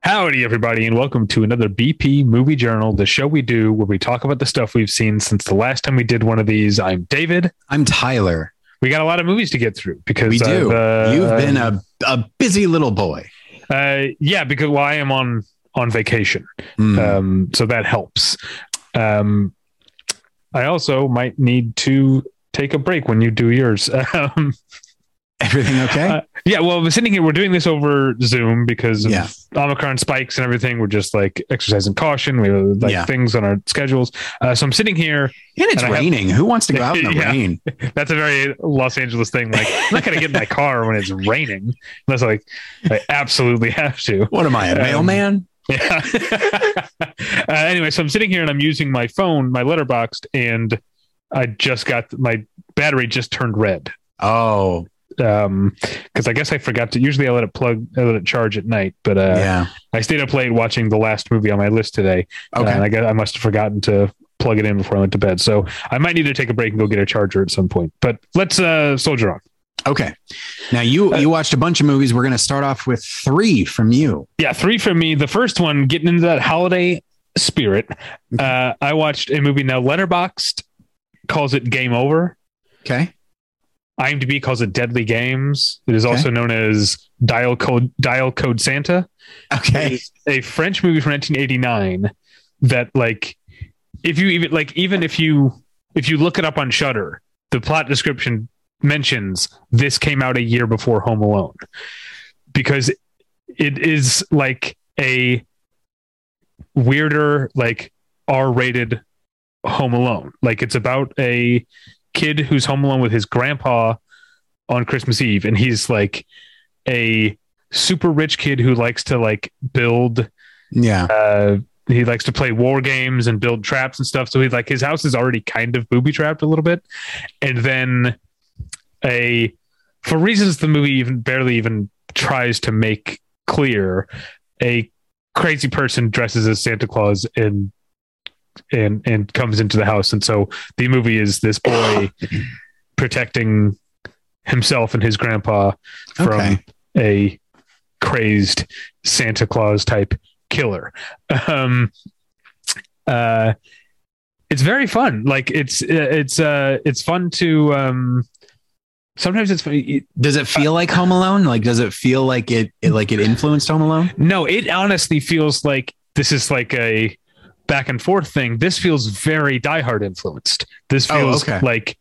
Howdy, everybody, and welcome to another BP Movie Journal, the show we do where we talk about the stuff we've seen since the last time we did one of these. I'm David. I'm Tyler. We got a lot of movies to get through because We do. Uh, You've been a, a busy little boy. Uh, yeah, because well, I am on on vacation, Mm. um, so that helps. Um, I also might need to take a break when you do yours. Um, Everything okay? Uh, yeah, well, we're sitting here. We're doing this over Zoom because of Yeah. Omicron spikes and everything. We're just like exercising caution. We have like Yeah. things on our schedules. Uh, so I'm sitting here. and it's and I have- raining. Who wants to go out in the Yeah. rain? That's a very Los Angeles thing. Like I'm not gonna get in my car when it's raining unless like I absolutely have to. What am I, a Um, mailman? Yeah. uh, anyway, so I'm sitting here and I'm using my phone, my Letterboxd, and I just got my battery just turned red. Oh, Um, because I guess I forgot to. Usually, I let it plug, I let it charge at night, but uh, yeah. I stayed up late watching the last movie on my list today. Uh, and Okay. I guess I must have forgotten to plug it in before I went to bed. So I might need to take a break and go get a charger at some point. But let's uh, soldier on. Okay. Now you Uh, you watched a bunch of movies. We're going to start off with three from you. Yeah, three from me. The first one, getting into that holiday spirit. Mm-hmm. Uh, I watched a movie now. Letterboxd calls it Game Over. Okay. IMDb calls it Deadly Games. It is also known as Dial Code Dial Code Santa. Okay. A French movie from 1989 that like if you even like even if you if you look it up on Shudder, the plot description mentions this came out a year before Home Alone because it is like a weirder like R-rated Home Alone. Like it's about a kid who's home alone with his grandpa on Christmas Eve and he's like a super rich kid who likes to like build Yeah. uh he likes to play war games and build traps and stuff so he's like his house is already kind of booby trapped a little bit and then a for reasons the movie even barely even tries to make clear a crazy person dresses as santa claus and and and comes into the house and so the movie is this boy protecting himself and his grandpa from Okay. a crazed Santa Claus type killer. Um, uh, it's very fun. Like it's it's uh it's fun to um. Sometimes it's funny. Does it feel like Home Alone? Like, does it feel like it, it like it influenced Home Alone? No, it honestly feels like this is like a back and forth thing. This feels very Die Hard influenced. This Oh, feels okay. like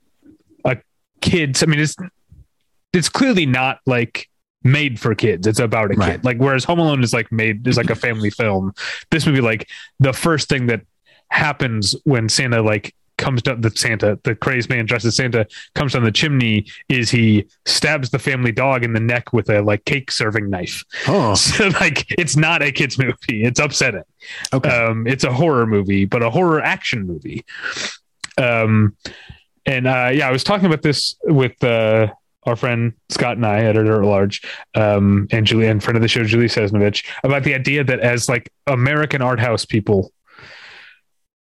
a kid's. I mean, it's it's clearly not like made for kids. It's about a Right. kid. Like whereas Home Alone is like made is like a family film. This movie, like the first thing that happens when Santa like comes down the Santa, the crazed man dressed as Santa comes down the chimney is he stabs the family dog in the neck with a like cake serving knife. Oh, So like it's not a kids movie. It's upsetting. okay. Um, it's a horror movie, but a horror action movie. Um, and uh, yeah, I was talking about this with uh, our friend Scott and I, editor at large, um, and Julie, and friend of the show, Julie Sesnovich, about the idea that as like American art house people,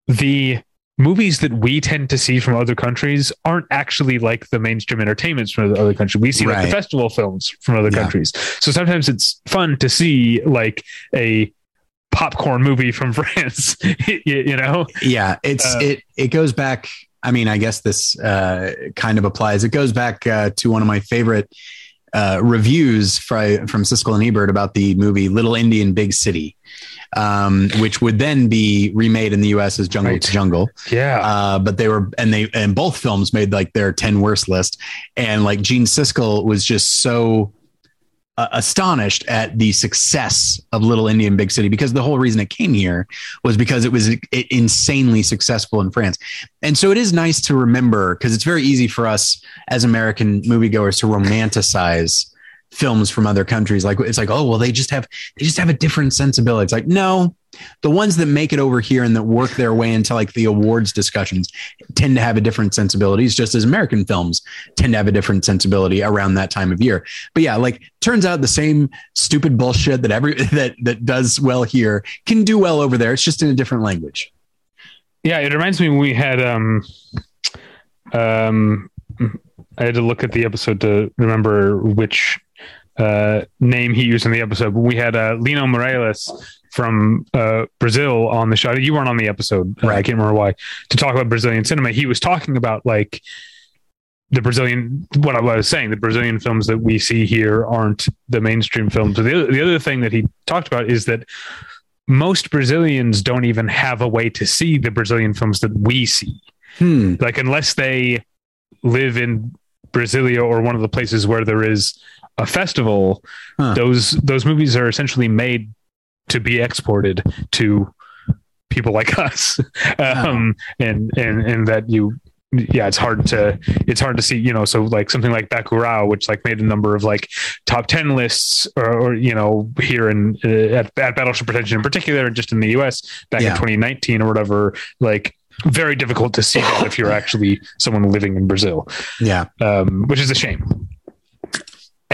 the movies that we tend to see from other countries aren't actually like the mainstream entertainments from the other countries. We see like the festival films from other Yeah. countries. So sometimes it's fun to see like a popcorn movie from France, you, you know? yeah it's uh, it it goes back i mean i guess this uh kind of applies it goes back uh, to one of my favorite uh reviews from from siskel and ebert about the movie little indian big city um which would then be remade in the us as jungle Right. to jungle Yeah. uh but they were and they and both films made like their 10 worst list and like gene siskel was just so uh, astonished at the success of Little Indian Big City because the whole reason it came here was because it was insanely successful in France. And so it is nice to remember because it's very easy for us as American moviegoers to romanticize films from other countries. Like it's like, oh well, they just have they just have a different sensibility. It's like no, the ones that make it over here and that work their way into like the awards discussions tend to have a different sensibilities, just as American films tend to have a different sensibility around that time of year. But yeah, like turns out the same stupid bullshit that every that that does well here can do well over there. It's just in a different language. Yeah, it reminds me we had um um I had to look at the episode to remember which uh, name he used in the episode. We had uh, Lino Morales from uh, Brazil on the show. You weren't on the episode. Right. I can't remember why. To talk about Brazilian cinema, he was talking about like the Brazilian. What I was saying, the Brazilian films that we see here aren't the mainstream films. So the the other thing that he talked about is that most Brazilians don't even have a way to see the Brazilian films that we see. Hmm. Like unless they live in Brasilia or one of the places where there is a festival, huh. those those movies are essentially made to be exported to people like us, um, and and and that you yeah it's hard to it's hard to see you know so like something like Bacurau which like made a number of like top 10 lists or, or you know here in uh, at, at battleship pretension in particular just in the us back yeah. in 2019 or whatever like very difficult to see that if you're actually someone living in brazil. Yeah. Um, which is a shame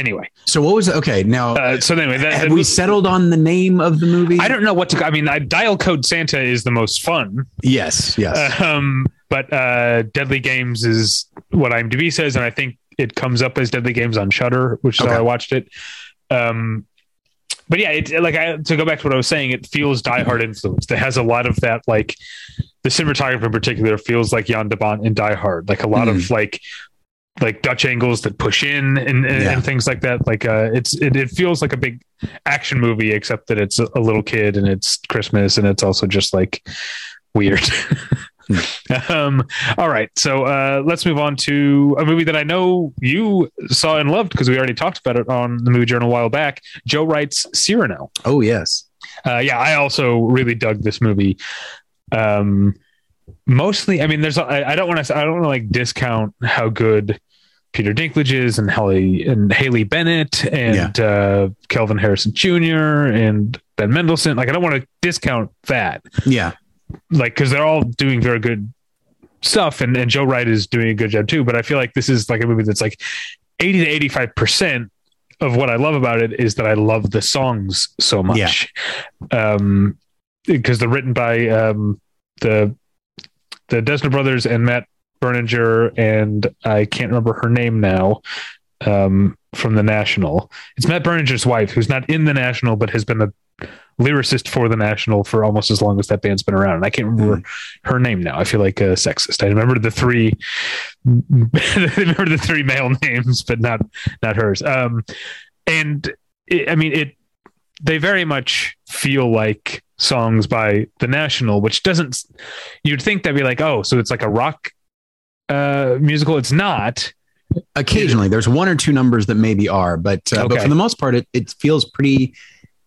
anyway. So what was okay now uh, so anyway that, have we settled on the name of the movie? I don't know what to i mean I, dial code santa is the most fun. Yes yes. Um but uh deadly games is what imdb says and i think it comes up as deadly games on Shudder, which is okay. how i watched it. Um but yeah it like i to go back to what i was saying it feels Die Hard influenced. It has a lot of that like the cinematographer in particular feels like Jan de Bont in Die Hard, like a lot mm. of like like Dutch angles that push in and, and, yeah. and things like that. Like uh, it's it, it, feels like a big action movie, except that it's a little kid and it's Christmas and it's also just like weird. um, all right, so uh, let's move on to a movie that I know you saw and loved because we already talked about it on the movie journal a while back. Joe Wright's Cyrano. Oh yes, uh, yeah, I also really dug this movie. Um, mostly, I mean, there's I, I don't want to I don't want to like discount how good Peter Dinklage is and Haley and Haley Bennett and yeah. uh, Kelvin Harrison Jr. and Ben Mendelsohn. Like I don't want to discount that. Yeah, like because they're all doing very good stuff, and and Joe Wright is doing a good job too. But I feel like this is like a movie that's like eighty to eighty five percent of what I love about it is that I love the songs so much. Yeah. Um, because they're written by um, the the Dessner brothers and Matt Berninger, and I can't remember her name now um, from the National. It's Matt Berninger's wife, who's not in the National, but has been a lyricist for the National for almost as long as that band's been around. And I can't remember mm. her name now. I feel like a sexist. I remember the three, I remember the three male names, but not not hers. Um, and it, I mean, it. They very much feel like songs by the National, which doesn't. You'd think that'd be like, oh, so it's like a rock uh, musical. It's not. Occasionally, there's one or two numbers that maybe are, but uh, okay. but for the most part, it it feels pretty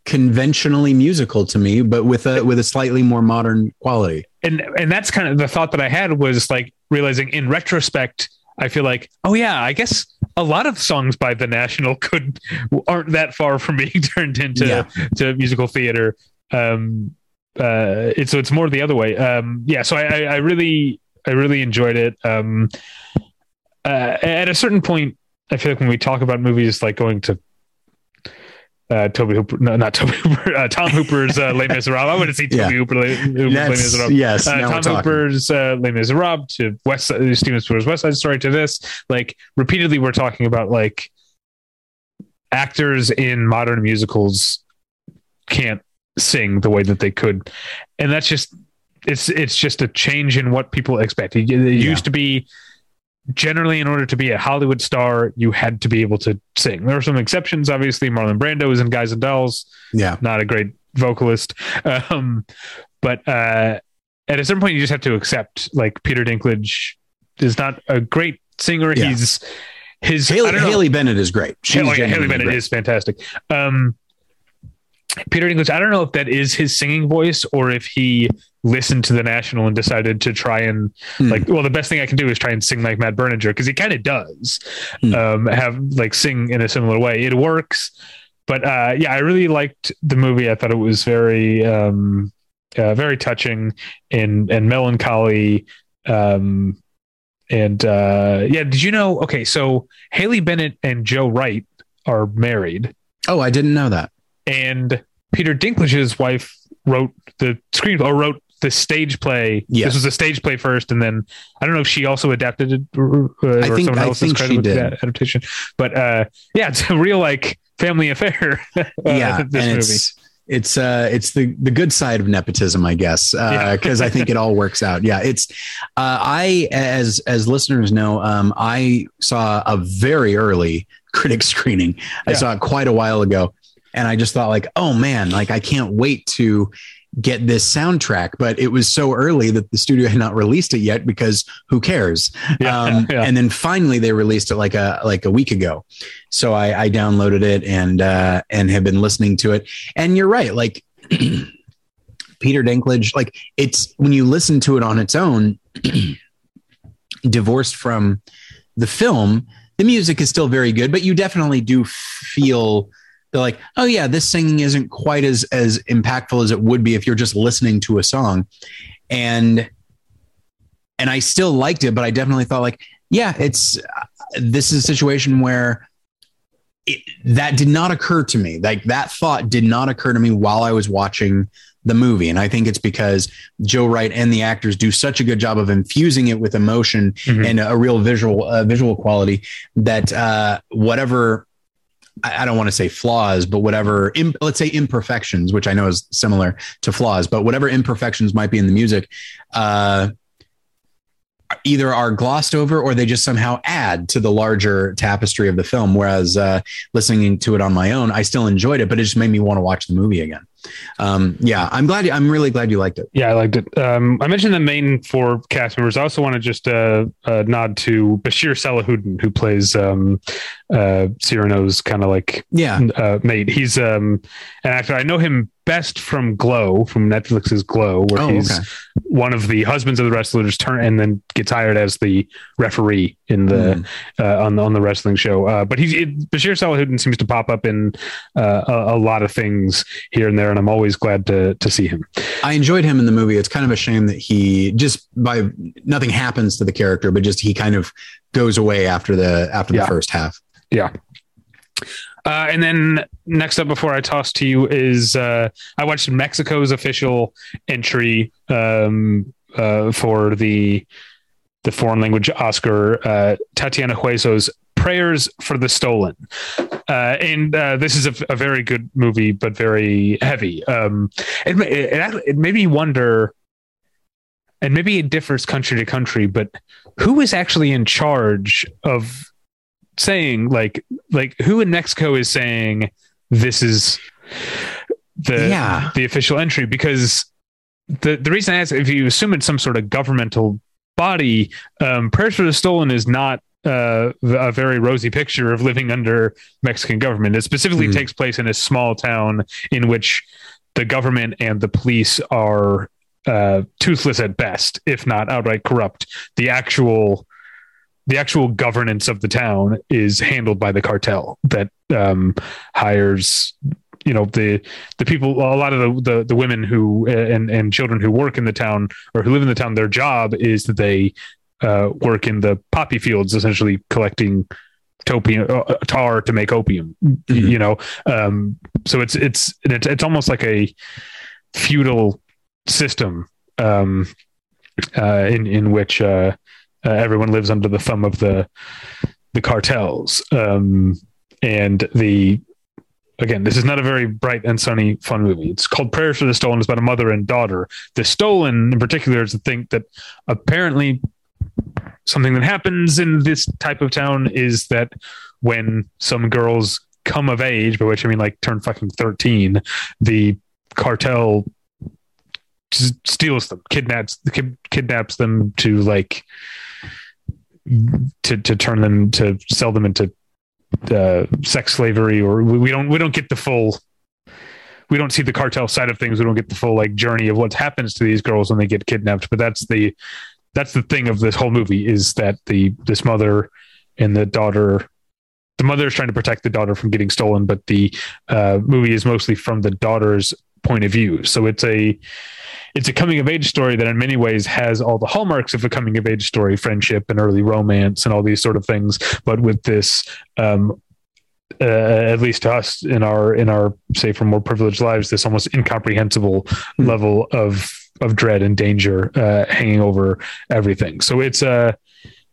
conventionally musical to me, but with a with a slightly more modern quality. And and that's kind of the thought that I had was like realizing in retrospect, I feel like, oh yeah, I guess a lot of songs by the National could aren't that far from being turned into yeah. to musical theater um uh it's so it's more the other way um yeah so i i really i really enjoyed it um uh at a certain point i feel like when we talk about movies like going to uh, Toby Hooper, no, not Toby Hooper, uh, Tom Hooper's uh, Les Miserables. I want to see Toby yeah. Hooper, Les, Hooper's Les Miserables. Yes, uh, Tom Hooper's uh, Les Miserables to West uh, Steven Spielberg's West Side Story to this. Like repeatedly, we're talking about like actors in modern musicals can't sing the way that they could, and that's just it's it's just a change in what people expect. It, it yeah. used to be generally in order to be a Hollywood star, you had to be able to sing. There are some exceptions, obviously. Marlon Brando is in Guys and Dolls. Yeah, not a great vocalist, um, but uh, at a certain point, you just have to accept like Peter Dinklage is not a great singer. Yeah. He's his Haley, Haley Bennett is great. She's Haley, Haley Bennett great. is fantastic. Um, Peter Dinklage, I don't know if that is his singing voice or if he listened to the National and decided to try and Hmm. like, well, the best thing I can do is try and sing like Matt Berninger because he kind of does Hmm. um, have like sing in a similar way. It works, but uh, yeah, I really liked the movie. I thought it was very, um, uh, very touching and and melancholy. Um, and uh, yeah, did you know? Okay, so Haley Bennett and Joe Wright are married, Oh, I didn't know that. and Peter Dinklage's wife wrote the screen or wrote the stage play. Yes. This was a stage play first, and then I don't know if she also adapted it or, or I think- someone else is credited with that adaptation. But uh, yeah, it's a real like family affair. uh, yeah, this and movie. it's it's uh it's the the good side of nepotism, I guess, Yeah. because I think it all works out. Yeah, it's uh, I as as listeners know, um, I saw a very early critic screening. I Yeah. saw it quite a while ago, and I just thought like, oh man, like I can't wait to get this soundtrack but it was so early that the studio had not released it yet because who cares? Yeah, um, yeah. and then finally they released it like a like a week ago. So i, I downloaded it and uh and have been listening to it. And you're right like peter dinklage like it's when you listen to it on its own divorced from the film the music is still very good but you definitely do feel they're like oh yeah this singing isn't quite as as impactful as it would be if you're just listening to a song. And and i still liked it but i definitely thought like yeah it's this is a situation where it, that did not occur to me. Like that thought did not occur to me while i was watching the movie. And i think it's because joe wright and the actors do such a good job of infusing it with emotion Mhm. and a real visual uh, visual quality that uh, whatever I don't want to say flaws, but whatever, let's say imperfections, which I know is similar to flaws, but whatever imperfections might be in the music, uh, either are glossed over or they just somehow add to the larger tapestry of the film. Whereas uh, listening to it on my own, I still enjoyed it, but it just made me want to watch the movie again. Um, yeah, I'm glad. I'm really glad you liked it. Yeah, I liked it. Um, I mentioned the main four cast members. I also want to just uh, uh, nod to Bashir Salahuddin, who plays um, uh, Cyrano's kind of like Yeah, uh, mate. He's um, an actor. I know him best from Glow, from Netflix's Glow, where Oh, he's okay. one of the husbands of the wrestlers, turn and then gets hired as the referee in the Mm. uh, on the on the wrestling show. Uh, but he's it, Bashir Salahuddin seems to pop up in uh, a, a lot of things here and there, and I'm always glad to to see him. I enjoyed him in the movie. It's kind of a shame that he just by nothing happens to the character, but just he kind of goes away after the after Yeah. the first half. Uh, and then next up, before I toss to you, is uh, I watched Mexico's official entry um, uh, for the the foreign language Oscar, uh, Tatiana Huezo's "Prayers for the Stolen," uh, and uh, this is a, a very good movie, but very heavy. Um, it, it it made me wonder, and maybe it differs country to country, but who is actually in charge of saying like like who in Mexico is saying this is the Yeah. the official entry because the the reason I ask if you assume it's some sort of governmental body, um, prayers for the stolen is not uh, a very rosy picture of living under Mexican government. It specifically Hmm. takes place in a small town in which the government and the police are uh, toothless at best, if not outright corrupt. The actual the actual governance of the town is handled by the cartel that um, hires you know the the people a lot of the the, the women who and and children who work in the town or who live in the town their job is that they uh, work in the poppy fields essentially collecting topium uh, tar to make opium Mhm. you know um, so it's it's it's it's almost like a feudal system um, uh, in in which uh, uh, everyone lives under the thumb of the the cartels. Um, and the again this is not a very bright and sunny fun movie. It's called prayers for the stolen. It's about a mother and daughter. The stolen in particular is the thing that apparently something that happens in this type of town is that when some girls come of age by which i mean like turn fucking 13 the cartel steals them kidnaps kidnaps them to like to to turn them to sell them into uh, sex slavery or we, we don't we don't get the full we don't see the cartel side of things. We don't get the full like journey of what happens to these girls when they get kidnapped. But that's the that's the thing of this whole movie is that the this mother and the daughter the mother is trying to protect the daughter from getting stolen, but the uh, movie is mostly from the daughter's point of view. So it's a it's a coming of age story that in many ways has all the hallmarks of a coming of age story, friendship and early romance and all these sort of things, but with this um, uh, at least to us in our in our say for more privileged lives, this almost incomprehensible mm-hmm. level of of dread and danger uh, hanging over everything. So it's a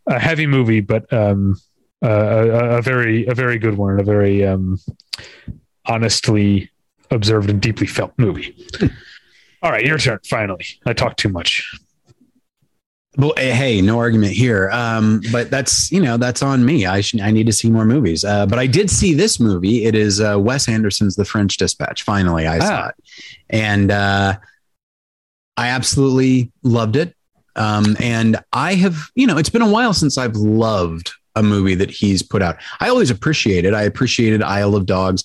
a heavy movie, but um, uh, a, a, very a very good one, and a very um, honestly observed and deeply felt movie. All right, your turn. Finally, I talked too much. Well, eh, hey, no argument here. Um, but that's you know that's on me. I should I need to see more movies. Uh, but I did see this movie. It is uh, Wes Anderson's The French Dispatch. Finally, I ah. saw it, and uh, I absolutely loved it. Um, and I have, you know, it's been a while since I've loved a movie that he's put out. I always appreciate it. I appreciated Isle of Dogs.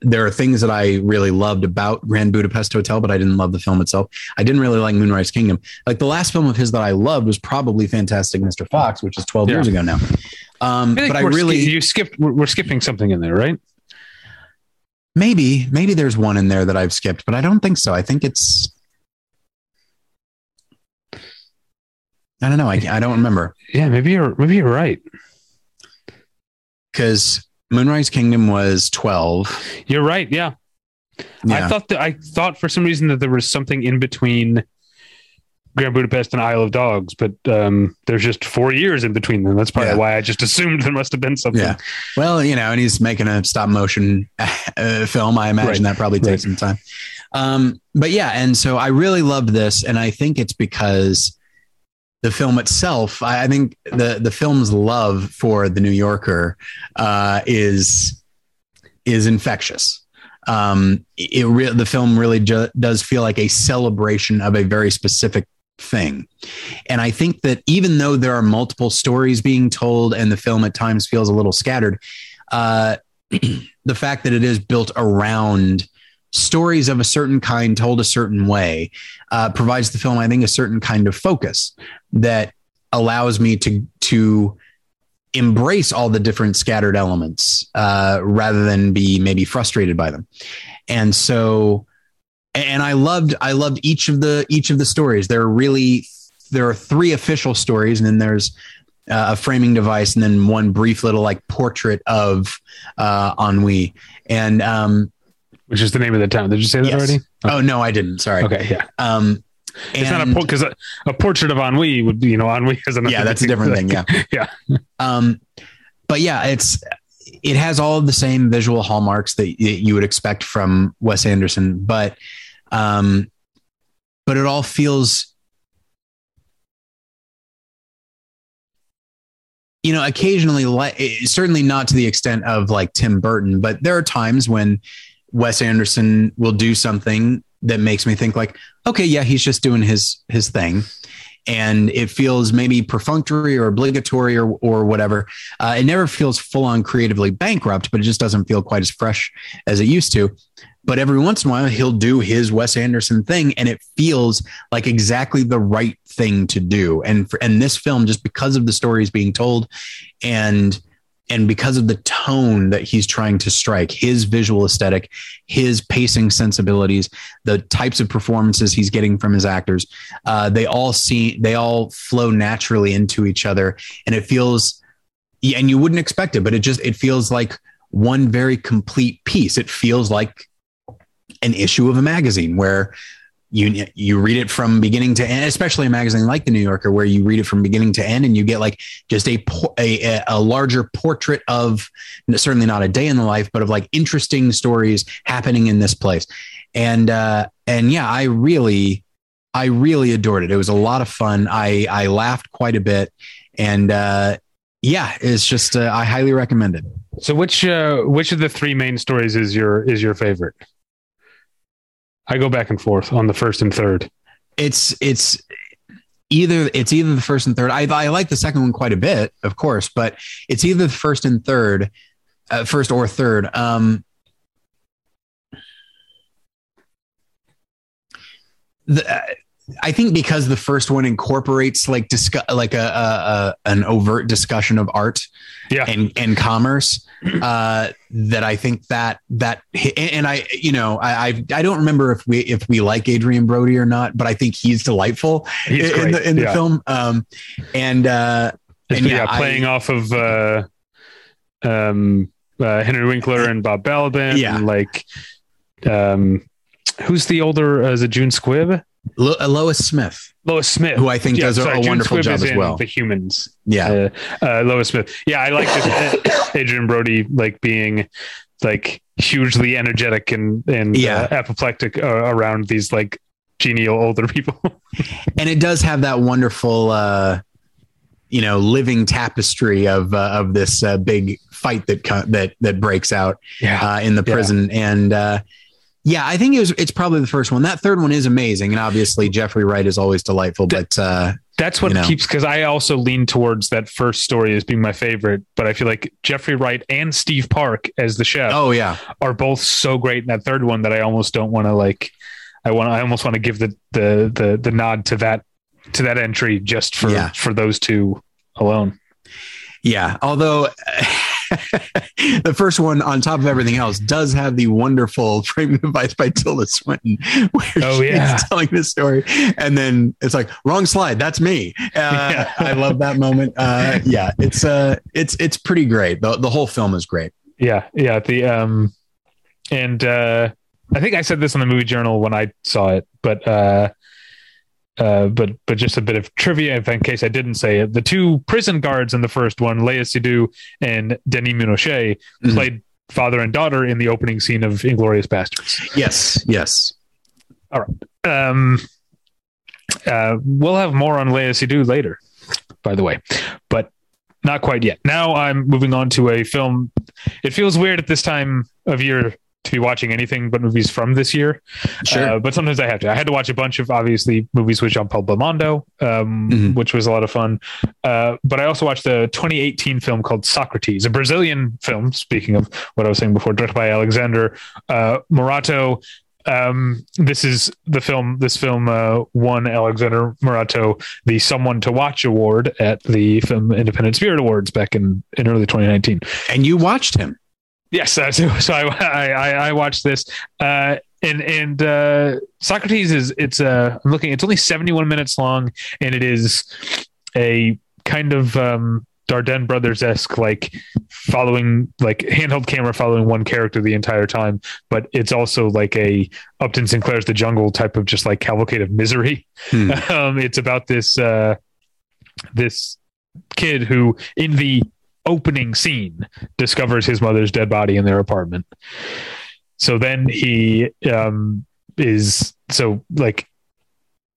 There are things that I really loved about Grand Budapest Hotel, but I didn't love the film itself. I didn't really like Moonrise Kingdom. Like the last film of his that I loved was probably Fantastic Mr. Fox, which is 12 yeah. years ago now. Um, I but I really you skipped. We're, we're skipping something in there, right? Maybe, maybe there's one in there that I've skipped, but I don't think so. I think it's I don't know. I, I don't remember. Yeah, maybe you're maybe you're right. Because Moonrise Kingdom was twelve. You're right. Yeah. yeah. I thought that I thought for some reason that there was something in between Grand Budapest and Isle of Dogs, but um, there's just four years in between them. That's probably yeah. why I just assumed there must have been something. Yeah. Well, you know, and he's making a stop motion uh, film. I imagine right. that probably takes right. some time. Um, but yeah, and so I really loved this, and I think it's because the film itself, I think the the film's love for the New Yorker uh, is is infectious. Um, it re- the film really ju- does feel like a celebration of a very specific thing, and I think that even though there are multiple stories being told and the film at times feels a little scattered, uh, the fact that it is built around stories of a certain kind told a certain way uh, provides the film, I think, a certain kind of focus that allows me to to embrace all the different scattered elements uh, rather than be maybe frustrated by them. And so, and I loved I loved each of the each of the stories. There are really there are three official stories, and then there's uh, a framing device, and then one brief little like portrait of uh, Ennui. And um, which is the name of the town. Did you say that yes. already? Okay. Oh no, I didn't. Sorry. Okay, yeah. Um, it's not a because a, a, portrait of ennui would be you know ennui has a yeah that's a different thing yeah yeah um but yeah it's it has all of the same visual hallmarks that you would expect from Wes Anderson but um but it all feels you know occasionally like certainly not to the extent of like Tim Burton but there are times when Wes Anderson will do something that makes me think like, okay, yeah, he's just doing his his thing, and it feels maybe perfunctory or obligatory or or whatever. Uh, it never feels full on creatively bankrupt, but it just doesn't feel quite as fresh as it used to. But every once in a while, he'll do his Wes Anderson thing, and it feels like exactly the right thing to do. And for, and this film, just because of the stories being told, and and because of the tone that he's trying to strike, his visual aesthetic, his pacing sensibilities, the types of performances he's getting from his actors, uh, they all see they all flow naturally into each other, and it feels, and you wouldn't expect it, but it just it feels like one very complete piece. It feels like an issue of a magazine where you you read it from beginning to end, especially a magazine like the New Yorker, where you read it from beginning to end, and you get like just a a, a larger portrait of certainly not a day in the life, but of like interesting stories happening in this place, and uh, and yeah, I really I really adored it. It was a lot of fun. I I laughed quite a bit, and uh, yeah, it's just uh, I highly recommend it. So which uh, which of the three main stories is your is your favorite? I go back and forth on the first and third. It's it's either it's either the first and third. I, I like the second one quite a bit, of course, but it's either the first and third, uh, first or third. Um, the, uh, I think because the first one incorporates like discuss like a, a, a, an overt discussion of art Yeah. and and commerce uh, that I think that that and I you know I, I I don't remember if we if we like Adrien Brody or not but I think he's delightful He's in, great. the in the yeah. film um and uh and yeah, yeah, I- playing off of uh, um, uh, Henry Winkler and Bob Balaban. Yeah. and, like um, who's the older? Uh, is it June Squibb? Lo- uh, Lois Smith Lois Smith, who I think Yeah, does a, sorry, a June wonderful Squibb job as well The Humans. yeah Uh, uh, Lois Smith. Yeah, I like this, uh, Adrien Brody like being like hugely energetic and and Yeah. uh, apoplectic uh, around these like genial older people. and it does have that wonderful uh you know living tapestry of uh, of this uh, big fight that co- that that breaks out yeah, uh, in the Yeah. prison and uh yeah i think it was it's probably the first one that third one is amazing and obviously jeffrey wright is always delightful but uh That's what you know. keeps because I also lean towards that first story as being my favorite, but I feel like Jeffrey Wright and Steve Park as the chef oh yeah are both so great in that third one that I almost don't want to like. I want. I almost want to give the the the the nod to that to that entry just for Yeah. for those two alone. yeah although the first one on top of everything else does have the wonderful framing device by tilda swinton where Oh, she's yeah. telling the story and then it's like wrong slide that's me uh, Yeah. i love that moment uh yeah it's uh it's it's pretty great the, the whole film is great Yeah, yeah. The um, and uh, I think I said this on the movie journal when I saw it, but uh, uh, but but just a bit of trivia in case I didn't say it. The two prison guards in the first one, Léa Seydoux and Denis Ménochet, Mhm. played father and daughter in the opening scene of Inglourious Basterds. yes yes All right. Um, uh, we'll have more on Léa Seydoux later, by the way, but not quite yet. Now I'm moving on to a film. It feels weird at this time of year to be watching anything but movies from this year. sure Uh, but sometimes I have to. I had to watch a bunch of obviously movies with Jean Paul Belmondo, um, Mhm. which was a lot of fun. Uh, but I also watched a 2018 film called Socrates, a Brazilian film. Speaking of what I was saying before, directed by Alexander uh, Moratto. Um, this is the film. This film uh, won Alexander Moratto the Someone to Watch award at the Film Independent Spirit Awards back in in early 2019. and you watched him Yes, uh, so, so I, I I watched this, uh, and and uh, Socrates is it's uh, I'm looking. It's only 71 minutes long, and it is a kind of um, Dardenne Brothers esque, like following like handheld camera following one character the entire time. But it's also like a Upton Sinclair's The Jungle type of just like cavalcade of misery. Hmm. um, it's about this uh, this kid who in the opening scene discovers his mother's dead body in their apartment. So then he um, is so like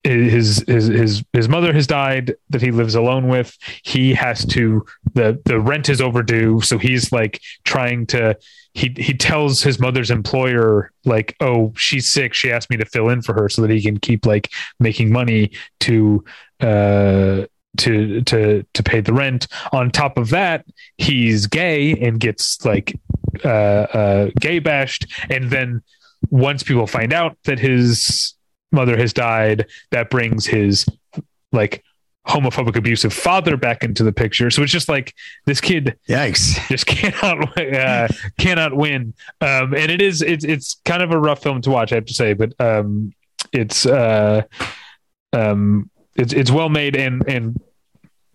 his his his his mother has died that he lives alone with. He has to the the rent is overdue, so he's like trying to he he tells his mother's employer like, "Oh, she's sick. She asked me to fill in for her so that he can keep like making money to uh to to to pay the rent. On top of that, he's gay and gets like uh, uh, gay bashed, and then once people find out that his mother has died, that brings his like homophobic abusive father back into the picture. So it's just like this kid Yikes. just cannot uh, cannot win. Um, and it is it's it's kind of a rough film to watch, I have to say, but um, it's uh, um, it's it's well made and and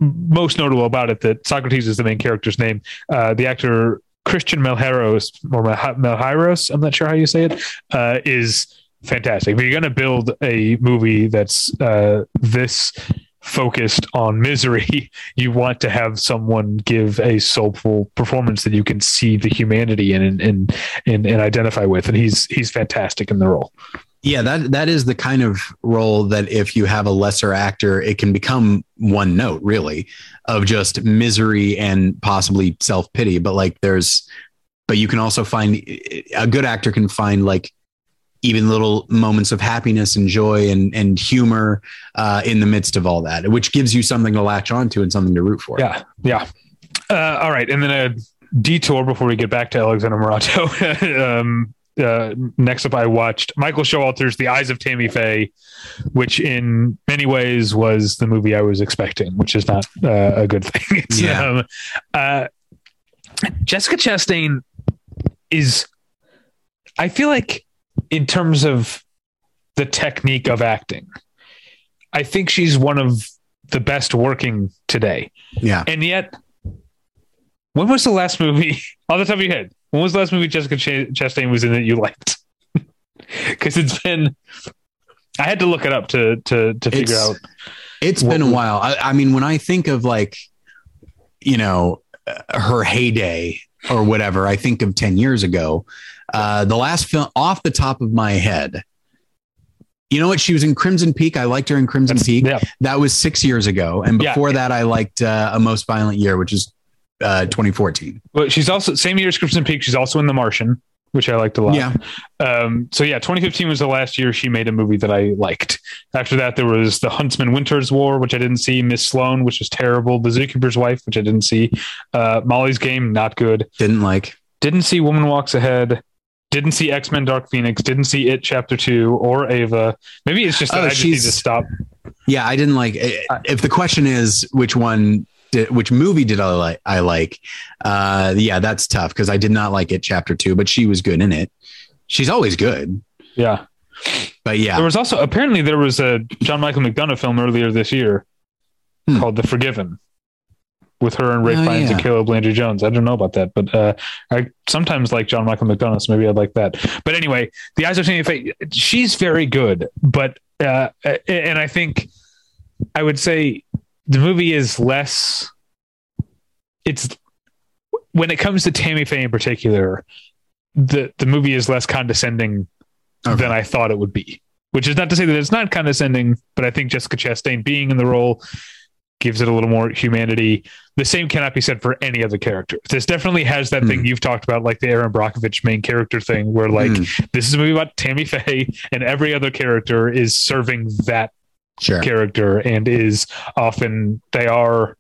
most notable about it that Socrates is the main character's name. Uh, the actor Christian Melheros or Mel- Melhairos, I'm not sure how you say it, uh, is fantastic. If you're going to build a movie that's uh, this focused on misery, you want to have someone give a soulful performance that you can see the humanity in and and and, and identify with. And he's he's fantastic in the role. Yeah, that that is the kind of role that if you have a lesser actor, it can become one note, really, of just misery and possibly self pity. But like, there's, but you can also find a good actor can find like even little moments of happiness and joy and and humor uh, in the midst of all that, which gives you something to latch onto and something to root for. Yeah, yeah. Uh, all right, and then a detour before we get back to Alexander Moratto. um, uh, next up, I watched Michael Showalter's The Eyes of Tammy Faye, which in many ways was the movie I was expecting, which is not uh, a good thing. It's, Yeah. um, uh, Jessica Chastain is, I feel like, in terms of the technique of acting, I think she's one of the best working today. Yeah. And yet, when was the last movie, on the top of your head, when was the last movie Jessica Ch- Chastain was in that you liked? Because it's been, I had to look it up to to to figure It's- out. It's What- been a while. I, I mean, when I think of like, you know, uh, her heyday or whatever, I think of 10 years ago. Uh, the last film off the top of my head, you know what? She was in Crimson Peak. I liked her in Crimson That's- Peak. yeah, That was six years ago. And Yeah. before that, I liked uh, A Most Violent Year, which is uh, 2014. but she's also same year as Crimson Peak. She's also in The Martian, which I liked a lot. Yeah. Um, so yeah, 2015 was the last year she made a movie that I liked. After that, there was The Huntsman Winter's War, which I didn't see. Miss Sloane, which was terrible. The Zookeeper's Wife, which I didn't see. Uh, Molly's Game, not good. Didn't like. Didn't see Woman Walks Ahead. Didn't see X Men Dark Phoenix. Didn't see It Chapter Two or Ava. Maybe it's just that Oh, I just need to stop. Yeah, I didn't like. If the question is which one, did, which movie did I like? I like. Uh, yeah, that's tough because I did not like it. Chapter two, but she was good in it. She's always good, Yeah. but yeah, There was also apparently there was a John Michael McDonagh film earlier this year Hmm. called The Forgiven with her and Ray Oh, Fiennes and yeah. Caleb Landry Jones. I don't know about that, but uh, I sometimes like John Michael McDonagh, so maybe I'd like that. But anyway, The Eyes of Faye, she's very good, but uh, and I think I would say the movie is less. It's when it comes to Tammy Faye in particular, the the movie is less condescending Okay. than I thought it would be. Which is not to say that it's not condescending, but I think Jessica Chastain being in the role gives it a little more humanity. The same cannot be said for any other character. This definitely has that Hmm. thing you've talked about, like the Erin Brockovich main character thing, where like Mm, this is a movie about Tammy Faye, and every other character is serving that sure. character and is often they are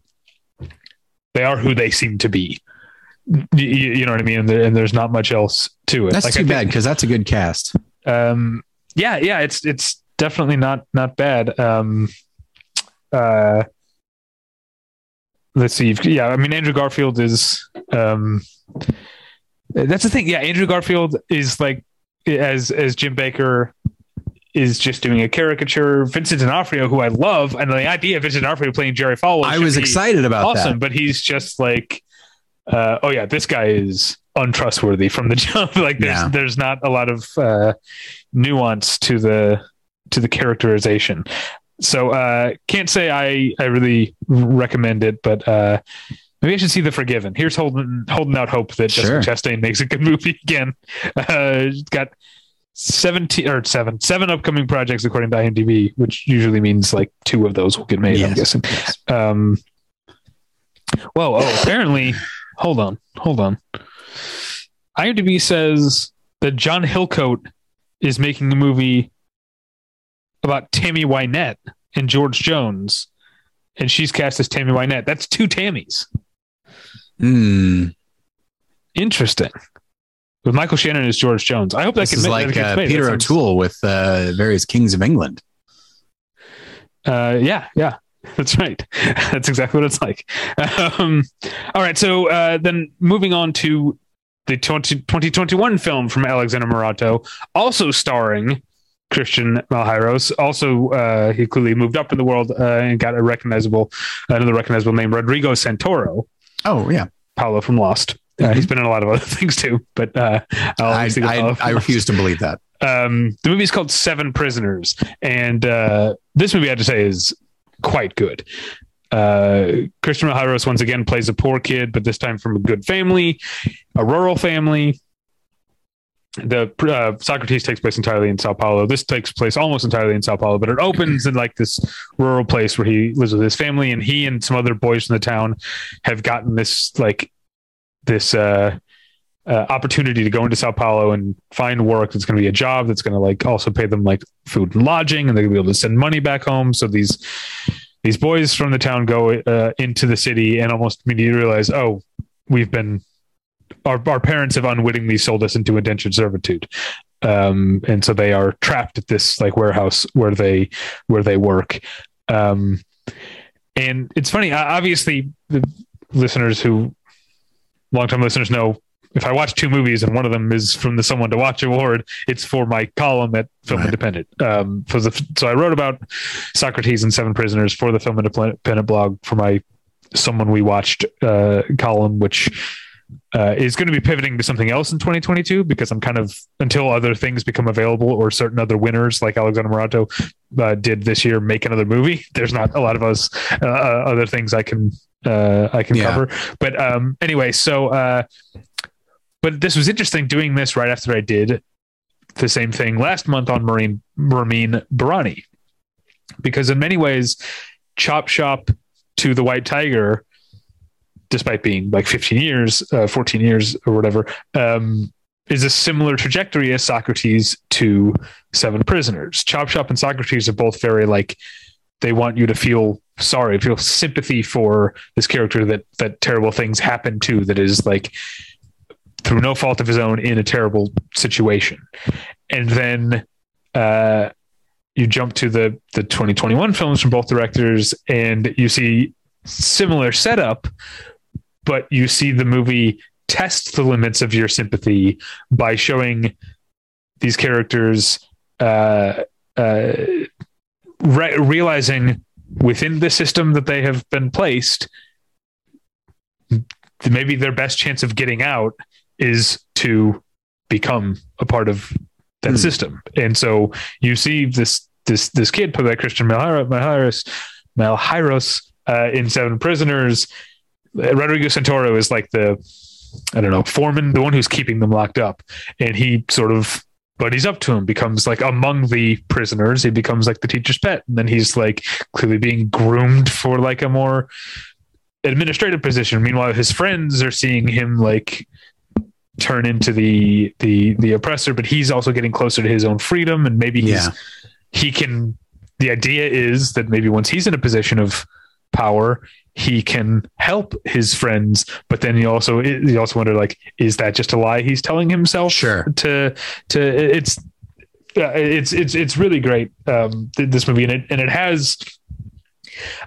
they are who they seem to be. You, you know what I mean? And, there, and there's not much else to it. That's Like, too think- bad because that's a good cast. um yeah yeah it's it's definitely not not bad um uh let's see yeah i mean andrew garfield is um that's the thing yeah andrew garfield is like as as jim bakker is just doing a caricature vincent d'onofrio who i love and the idea of vincent d'onofrio playing jerry falwell I was excited about awesome that. but he's just like uh, oh yeah this guy is untrustworthy from the jump like there's Yeah. there's not a lot of uh, nuance to the to the characterization so uh can't say i i really recommend it but uh maybe i should see the forgiven here's holding holding out hope that Sure. jessica chastain makes a good movie again uh got 17 or seven seven upcoming projects according to imdb which usually means like two of those will get made i'm guessing. Yes. um whoa oh apparently hold on hold on. Imdb says that john hillcoat is making a movie about tammy wynette and george jones and she's cast as tammy wynette. That's two tammys Mm, interesting with michael shannon as george jones i hope that this is like that uh. That Peter sounds- O'Toole with uh, various kings of England. Uh, yeah, yeah, that's right. that's exactly what it's like. Um, all right, so uh, then moving on to the 20, 2021 film from Alexander Moratto, also starring Christian Malheiros. Also, uh, he clearly moved up in the world uh, and got a recognizable, another recognizable name, Rodrigo Santoro, Oh yeah, Paolo from Lost. Uh, Mhm. He's been in a lot of other things too, but uh, I'll I, I, I refuse to believe that. um, the movie is called Seven Prisoners, and uh, this movie I have to say is quite good. Uh, Christian Malheiros once again plays a poor kid, but this time from a good family, a rural family. The uh, Socrates takes place entirely in Sao Paulo. This takes place almost entirely in Sao Paulo, but it opens in like this rural place where he lives with his family, and he and some other boys from the town have gotten this like this uh, uh, opportunity to go into Sao Paulo and find work that's going to be a job that's going to like also pay them like food and lodging, and they're going to be able to send money back home. So these these boys from the town go uh, into the city and almost immediately realize, oh, we've been our our parents have unwittingly sold us into indentured servitude. Um, and so they are trapped at this like warehouse where they where they work. Um, and it's funny, obviously, the listeners who longtime listeners know if I watch two movies and one of them is from the Someone to Watch Award, it's for my column at Film right. Independent. Um, for the, so I wrote about Socrates and Seven Prisoners for the Film Independent blog for my Someone We Watched uh, column, which uh, is going to be pivoting to something else in 2022 because I'm kind of until other things become available or certain other winners like Alexander Moratto uh, did this year make another movie. There's not a lot of us uh, uh other things I can uh, I can yeah. cover. But um, anyway, so uh, but this was interesting doing this right after I did the same thing last month on Marine Ramin Bahrani because in many ways, Chop Shop to the White Tiger despite being like 15 years, uh, 14 years or whatever, um, is a similar trajectory as Socrates to Seven Prisoners. Chop Shop and Socrates are both very like they want you to feel sorry, feel sympathy for this character that that terrible things happen to. That is like through no fault of his own in a terrible situation, and then uh, you jump to the the 2021 films from both directors, and you see similar setup, but you see the movie test the limits of your sympathy by showing these characters uh, uh, re- realizing within the system that they have been placed, maybe their best chance of getting out is to become a part of that mm. system. And so you see this this this kid played by Christian Malheiros Malheiros uh, in Seven Prisoners Rodrigo Santoro is like the I don't know foreman, the one who's keeping them locked up, and he sort of buddies up to him, becomes like among the prisoners. He becomes like the teacher's pet, and then he's like clearly being groomed for like a more administrative position. Meanwhile, his friends are seeing him like turn into the the the oppressor, but he's also getting closer to his own freedom, and maybe he's yeah. he can. The idea is that maybe once he's in a position of power, he can help his friends but then you also you also wonder like is that just a lie he's telling himself? Sure. To to it's it's it's it's really great um this movie. And it and it has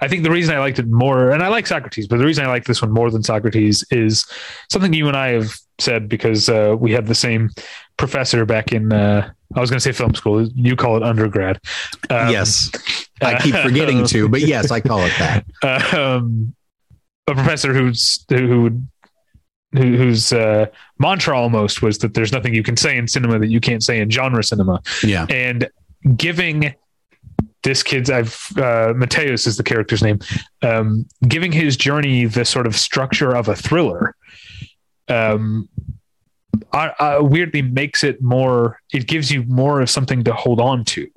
I think the reason I liked it more, and I like Socrates, but the reason I like this one more than Socrates is something you and I have said because uh, we had the same professor back in uh, I was going to say film school. You call it undergrad. Um, yes, I keep forgetting to, but yes, I call it that. Um, a professor who's who would whose uh, mantra almost was that there's nothing you can say in cinema that you can't say in genre cinema. Yeah, and giving this kid's I've uh, Mateus is the character's name, um, giving his journey the sort of structure of a thriller. Um, uh, weirdly makes it more it gives you more of something to hold on to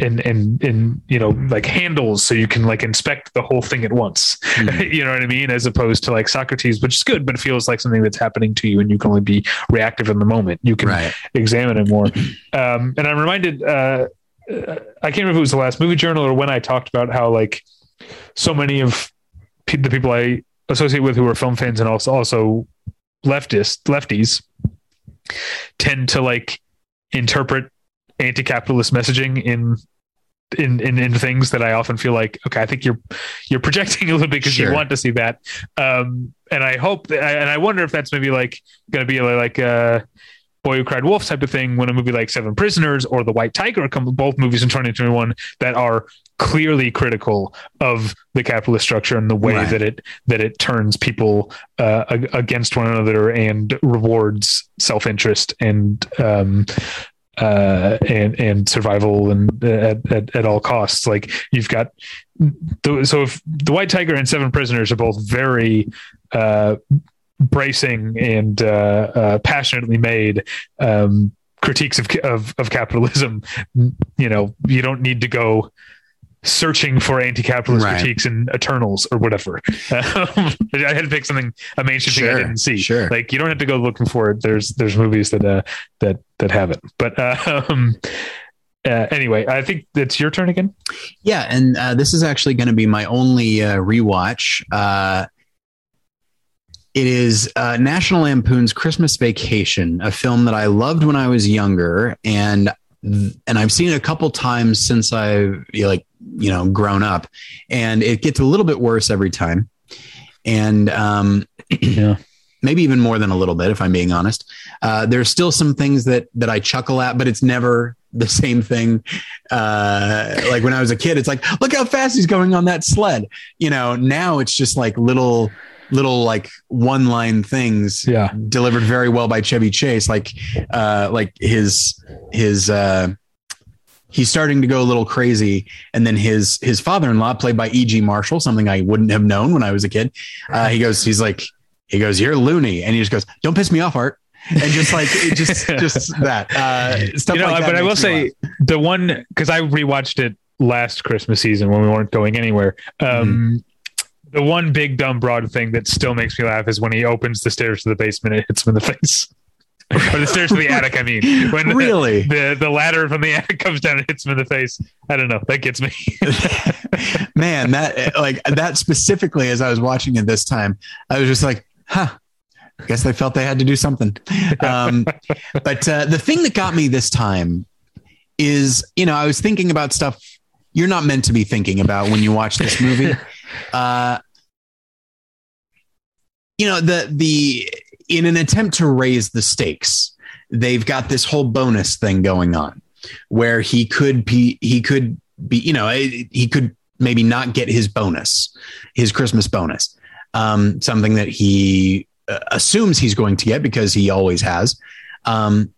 and and and you know like handles so you can like inspect the whole thing at once mm. you know what i mean as opposed to like socrates which is good but it feels like something that's happening to you and you can only be reactive in the moment you can right. examine it more um, and i'm reminded uh, i can't remember if it was the last movie journal or when i talked about how like so many of the people i associate with who are film fans and also also leftist lefties tend to like interpret anti-capitalist messaging in in, in in things that I often feel like okay I think you're you're projecting a little bit because sure. you want to see that um and I hope that, and I wonder if that's maybe like going to be like uh Boy Who Cried Wolf type of thing when a movie like Seven Prisoners or The White Tiger come both movies in 2021 that are clearly critical of the capitalist structure and the way right. that it that it turns people uh, against one another and rewards self interest and um, uh, and and survival and uh, at, at, at all costs. Like you've got the, so if the White Tiger and Seven Prisoners are both very uh, bracing and uh, uh, passionately made. Um, critiques of, of of capitalism you know you don't need to go searching for anti-capitalist right. critiques in Eternals or whatever. Um, I had to pick something a mainstream sure, thing I didn't see. Sure. Like you don't have to go looking for it. There's there's movies that uh, that that have it. But uh, um, uh, anyway, I think it's your turn again. Yeah, and uh, this is actually going to be my only uh, rewatch. It is uh, National Lampoon's Christmas Vacation, a film that I loved when I was younger, and and I've seen it a couple times since I've like you know grown up, and it gets a little bit worse every time, and um, Yeah. maybe even more than a little bit, if I'm being honest. Uh, there's still some things that that I chuckle at, but it's never the same thing. Uh, like when I was a kid, it's like, look how fast he's going on that sled. You know, now it's just like little little like one line things Yeah. delivered very well by Chevy Chase. Like uh, like his his uh, he's starting to go a little crazy, and then his his father in law, played by E.G. Marshall, something I wouldn't have known when I was a kid. Uh, he goes, he's like, he goes, you're loony, and he just goes, don't piss me off, Art. And just like it just just that uh, stuff you know, like but I will say laugh. the one because I rewatched it last Christmas season when we weren't going anywhere. Um, The one big dumb broad thing that still makes me laugh is when he opens the stairs to the basement and hits him in the face. or the stairs to the attic. I mean, when really, the the ladder from the attic comes down and hits him in the face. I don't know. That gets me. man, that like that specifically as I was watching it this time, I was just like, huh. I guess they felt they had to do something. Um, but uh, the thing that got me this time is, you know, I was thinking about stuff you're not meant to be thinking about when you watch this movie. Uh, you know, the the in an attempt to raise the stakes, they've got this whole bonus thing going on where he could be he could be, you know, he could maybe not get his bonus, his Christmas bonus, um, something that he uh, assumes he's going to get because he always has. Um,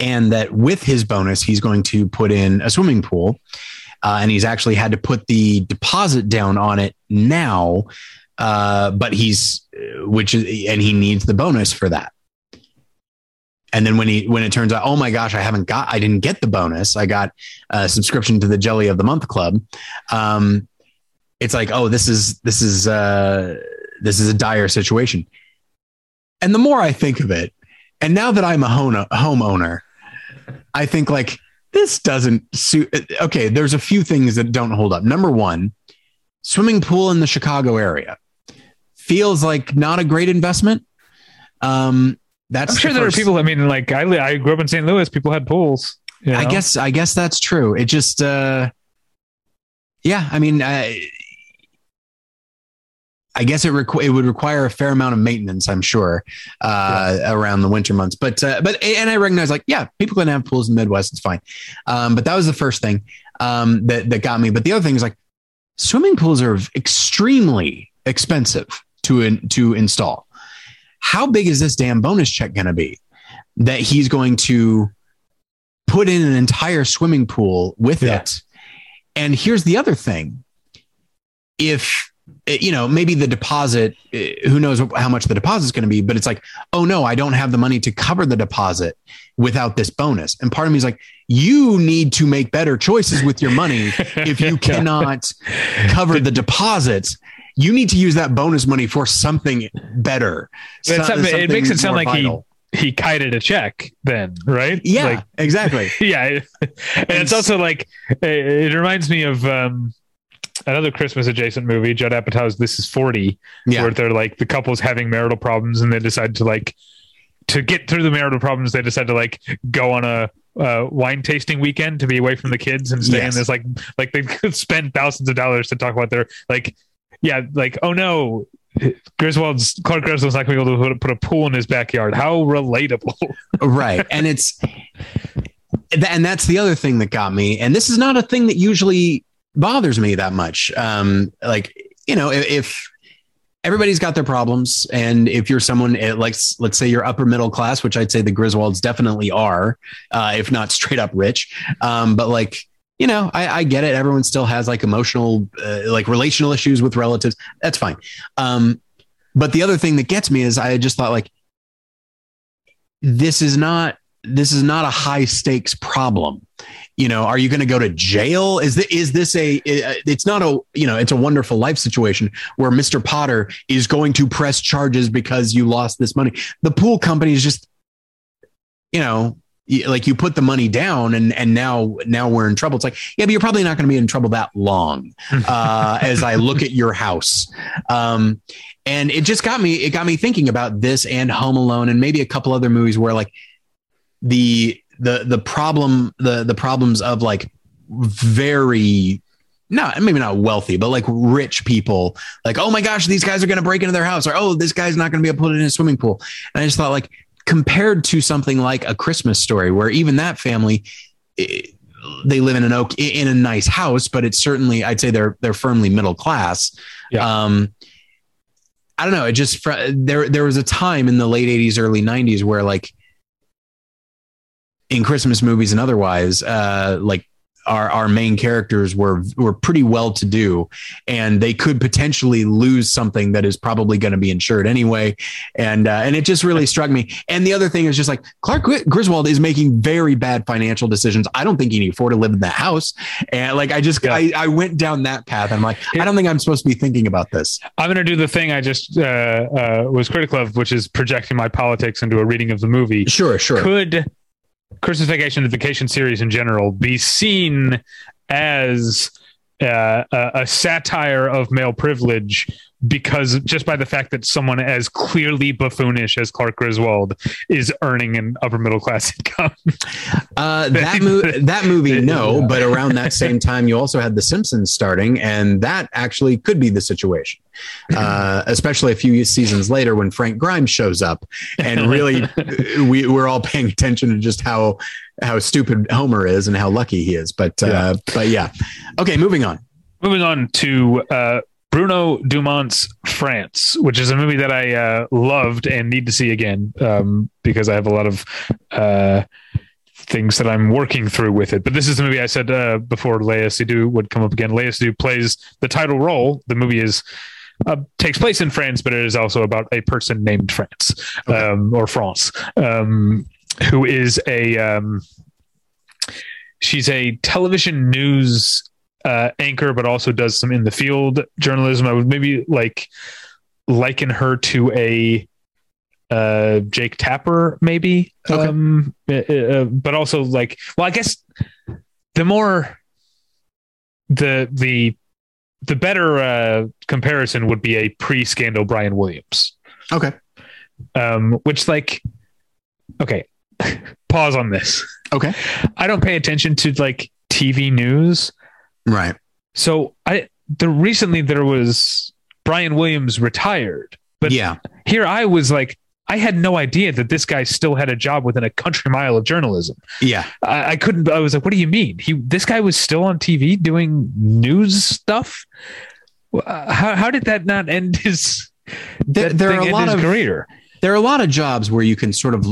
and that with his bonus, he's going to put in a swimming pool. Uh, and he's actually had to put the deposit down on it now, uh, but he's, which is, and he needs the bonus for that. And then when he when it turns out, oh my gosh, I haven't got, I didn't get the bonus. I got a subscription to the Jelly of the Month Club. Um, it's like, oh, this is this is uh, this is a dire situation. And the more I think of it, and now that I'm a home homeowner, I think like this doesn't suit. Okay, there's a few things that don't hold up. Number one, swimming pool in the Chicago area feels like not a great investment. Um, that's I'm sure the there are people. I mean, like I I grew up in St. Louis. People had pools. you I guess I guess that's true. It just uh yeah, I mean I I guess it requ- it would require a fair amount of maintenance, I'm sure, uh, around the winter months. But uh, but and I recognize like yeah, people can have pools in the Midwest, it's fine. Um, but that was the first thing um, that that got me. But the other thing is like swimming pools are extremely expensive to in, to install. How big is this damn bonus check going to be that he's going to put in an entire swimming pool with Yeah. it? And here's the other thing: if you know, maybe the deposit, eh, who knows how much the deposit is going to be, but it's like, oh no, I don't have the money to cover the deposit without this bonus. And part of me is like, you need to make better choices with your money if you cannot cover the deposits. You need to use that bonus money for something better. It's So- not- it makes it sound like he- vital. he kited a check then, right? Yeah, Like, exactly. yeah. And it's also like it, it reminds me of um, another Christmas adjacent movie, Judd Apatow's "This Is 40, Yeah. where they're like the couple's having marital problems and they decide to like to get through the marital problems. They decide to like go on a uh, wine tasting weekend to be away from the kids and stay Yes. in this like like they could spend thousands of dollars to talk about their like yeah like oh no. Griswold's Clark Griswold's not going to be able to put, a pool in his backyard. How relatable! right and it's and that's the other thing that got me and this is not a thing that usually bothers me that much um like you know if, if everybody's got their problems and if you're someone eh, like let's say you're upper middle class which i'd say the griswolds definitely are uh, if not straight up rich um but like you know i, I get it. Everyone still has like emotional uh, like relational issues with relatives. That's fine. Um but the other thing that gets me is i just thought like this is not this is not a high stakes problem. You know are you going to go to jail? Is this, is this a it's not a you know it's a wonderful life situation where mr potter is going to press charges because you lost this money. The pool company is just you know like you put the money down and and now now we're in trouble. It's like, yeah, but you're probably not going to be in trouble that long. Uh, as I look at your house. Um, and it just got me, it got me thinking about this and Home Alone and maybe a couple other movies where like the the the problem, the the problems of like very not maybe not wealthy, but like rich people, like, oh my gosh, these guys are going to break into their house, or oh, this guy's not going to be able to put it in a swimming pool. And I just thought, like, compared to something like a Christmas story, where even that family, eh, they live in an oak in a nice house, but it's certainly, I'd say they're they're firmly middle class. Yeah. Um, I don't know. It just there there was a time in the late '80s, early '90s where like in Christmas movies and otherwise, uh, like our our main characters were were pretty well to do, and they could potentially lose something that is probably going to be insured anyway, and uh, and it just really struck me. And the other thing is just like Clark Griswold is making very bad financial decisions. I don't think he can afford to live in that house, and like I just Yeah. I, I went down that path. I'm like I don't think I'm supposed to be thinking about this. I'm going to do the thing I just uh, uh, was critical of, which is projecting my politics into a reading of the movie. Sure, sure. Could Christmas Vacation, the vacation series in general, be seen as uh, a, a satire of male privilege because just by the fact that someone as clearly buffoonish as Clark Griswold is earning an upper middle class income? Uh, that movie, that movie, no. Yeah. But around that same time, you also had The Simpsons starting, and that actually could be the situation. Uh, especially a few seasons later, when Frank Grimes shows up, and really, we we're all paying attention to just how how stupid Homer is and how lucky he is. But uh, but yeah, okay, moving on. Moving on to uh, Bruno Dumont's France, which is a movie that I uh, loved and need to see again um, because I have a lot of uh, things that I'm working through with it. But this is the movie I said uh, before Léa Seydoux would come up again. Léa Seydoux plays the title role. The movie is uh, takes place in France, but it is also about a person named France Okay. um, or France, um, who is a um, she's a television news uh, anchor, but also does some in the field journalism. I would maybe like liken her to a uh, Jake Tapper, maybe. Okay. Um, uh, uh, but also like, well, I guess the more the the the better uh, comparison would be a pre-scandal Brian Williams, Okay, um, which like, okay, pause on this. okay, I don't pay attention to like TV news. Right. So I the recently there was Brian Williams retired, but yeah, here I was like I had no idea that this guy still had a job within a country mile of journalism. yeah. I, I couldn't. I was like, "What do you mean? He this guy was still on TV doing news stuff? Uh, How how did that not end his? There, there are a lot of career. there are a lot of jobs where you can sort of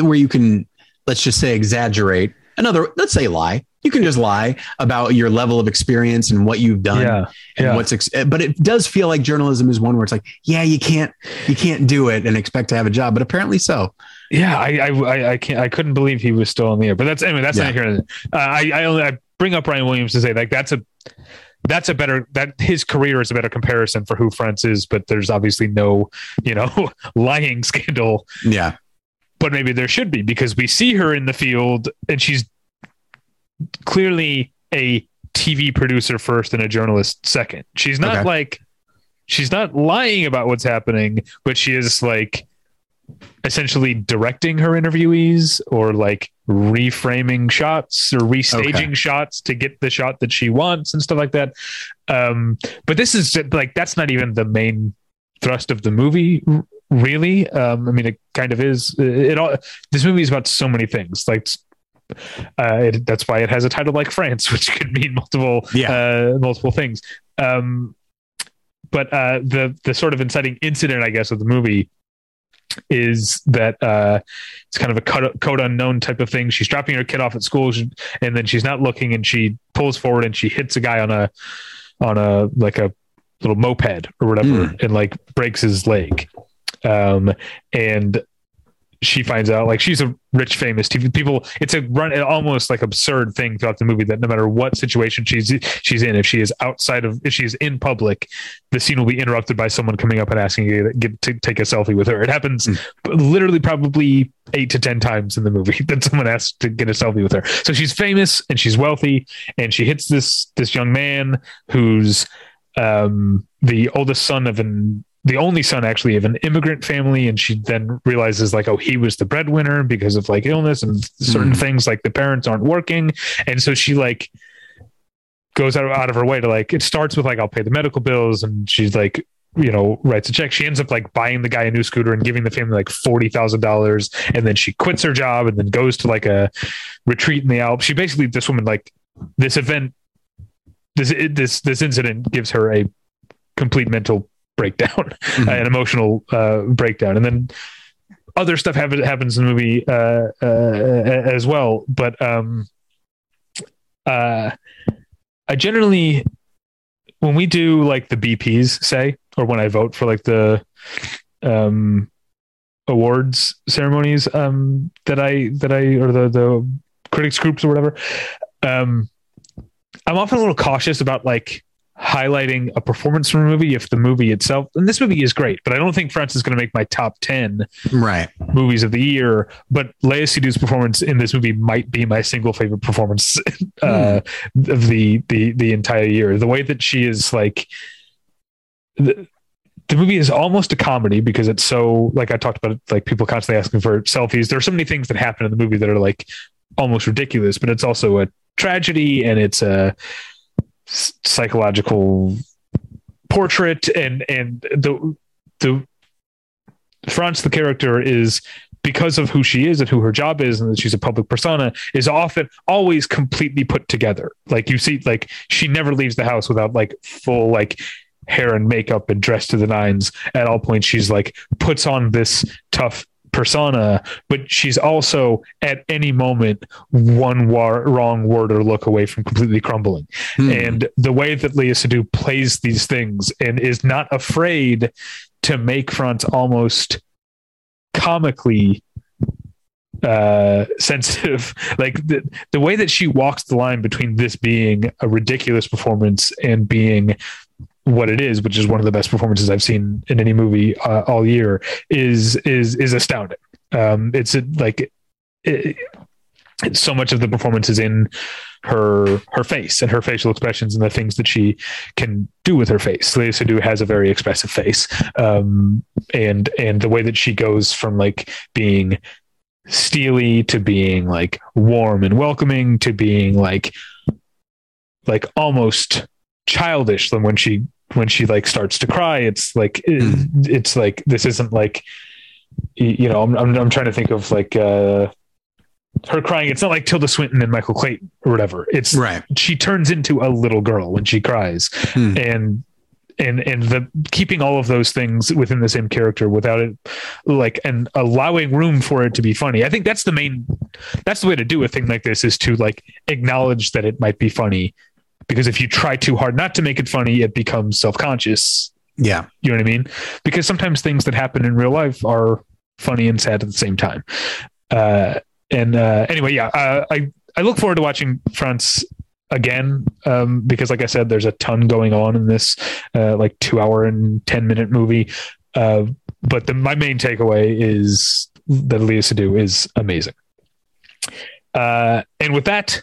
where you can let's just say exaggerate another let's say lie you can just lie about your level of experience and what you've done Yeah, and yeah. what's ex- but it does feel like journalism is one where it's like yeah you can't you can't do it and expect to have a job but apparently so Yeah, I, I, I, can't. I couldn't believe he was still in the air. But that's anyway. That's not here. Uh, I, I only I bring up Brian Williams to say like that's a that's a better that his career is a better comparison for who France is. But there's obviously no you know lying scandal. yeah But maybe there should be because we see her in the field and she's clearly a TV producer first and a journalist second. She's not Okay. like she's not lying about what's happening, but she is like essentially directing her interviewees or like reframing shots or restaging Okay. shots to get the shot that she wants and stuff like that. Um, but this is like that's not even the main thrust of the movie really um i mean it kind of is it all this movie is about so many things like uh it, that's why it has a title like france which could mean multiple Yeah. uh multiple things. Um but uh the the sort of inciting incident i guess of the movie is that uh it's kind of a code, code unknown type of thing. She's dropping her kid off at school she- and then she's not looking and she pulls forward and she hits a guy on a on a like a little moped or whatever and like breaks his leg. Um and she finds out like she's a rich famous TV people. It's a run almost like absurd thing throughout the movie that no matter what situation she's she's in if she is outside of if she's in public the scene will be interrupted by someone coming up and asking you to, get, to take a selfie with her. It happens mm. literally probably 8 to 10 times in the movie that someone asks to get a selfie with her. So she's famous and she's wealthy and she hits this this young man who's um the oldest son of an the only son actually of an immigrant family and she then realizes like oh he was the breadwinner because of like illness and certain mm. things like the parents aren't working. And so she like goes out, out of her way to like it starts with like i'll pay the medical bills and she's like you know writes a check. She ends up like buying the guy a new scooter and giving the family like $40,000 and then she quits her job and then goes to like a retreat in the alps. She basically this woman like this event this this this incident gives her a complete mental breakdown, mm-hmm. uh, an emotional uh, breakdown, and then other stuff happens happens in the movie uh, uh, as well. But um, uh, I generally, when we do like the BPs, say, or when I vote for like the um, awards ceremonies um, that I that I or the the critics groups or whatever, um, I'm often a little cautious about like highlighting a performance from a movie if the movie itself and this movie is great but i don't think france is going to make my top 10 right movies of the year but Léa Seydoux's performance in this movie might be my single favorite performance uh, mm. of the the the entire year the way that she is like the, the movie is almost a comedy because it's so like I talked about like people constantly asking for selfies. There are so many things that happen in the movie that are like almost ridiculous, but it's also a tragedy and it's a psychological portrait and and the the France the character is because of who she is and who her job is and that she's a public persona is often always completely put together. Like you see like she never leaves the house without like full like hair and makeup and dressed to the nines. At all points she's like puts on this tough persona, but she's also at any moment one war- wrong word or look away from completely crumbling. Hmm. And the way that Léa Seydoux plays these things and is not afraid to make France almost comically uh sensitive like the, the way that she walks the line between this being a ridiculous performance and being what it is, which is one of the best performances I've seen in any movie uh, all year, is is is astounding. Um, it's a, like it, it, so much of the performance is in her her face and her facial expressions and the things that she can do with her face. Léa Seydoux has a very expressive face, um, and and the way that she goes from like being steely to being like warm and welcoming to being like like almost childish than when she when she like starts to cry it's like mm. it's like this isn't like you know I'm, I'm, I'm trying to think of like uh her crying. It's not like tilda swinton and michael clayton or whatever. It's right. she turns into a little girl when she cries. Mm. and and and the keeping all of those things within the same character without it like and allowing room for it to be funny. I think that's the main that's the way to do a thing like this is to like acknowledge that it might be funny because if you try too hard not to make it funny, it becomes self conscious. Yeah. You know what I mean? Because sometimes things that happen in real life are funny and sad at the same time. Uh, and uh, anyway, yeah, uh, I, I look forward to watching France again um, because, like I said, there's a ton going on in this uh, like two hour and 10 minute movie. Uh, but the, my main takeaway is that Léa Seydoux is amazing. Uh, and with that,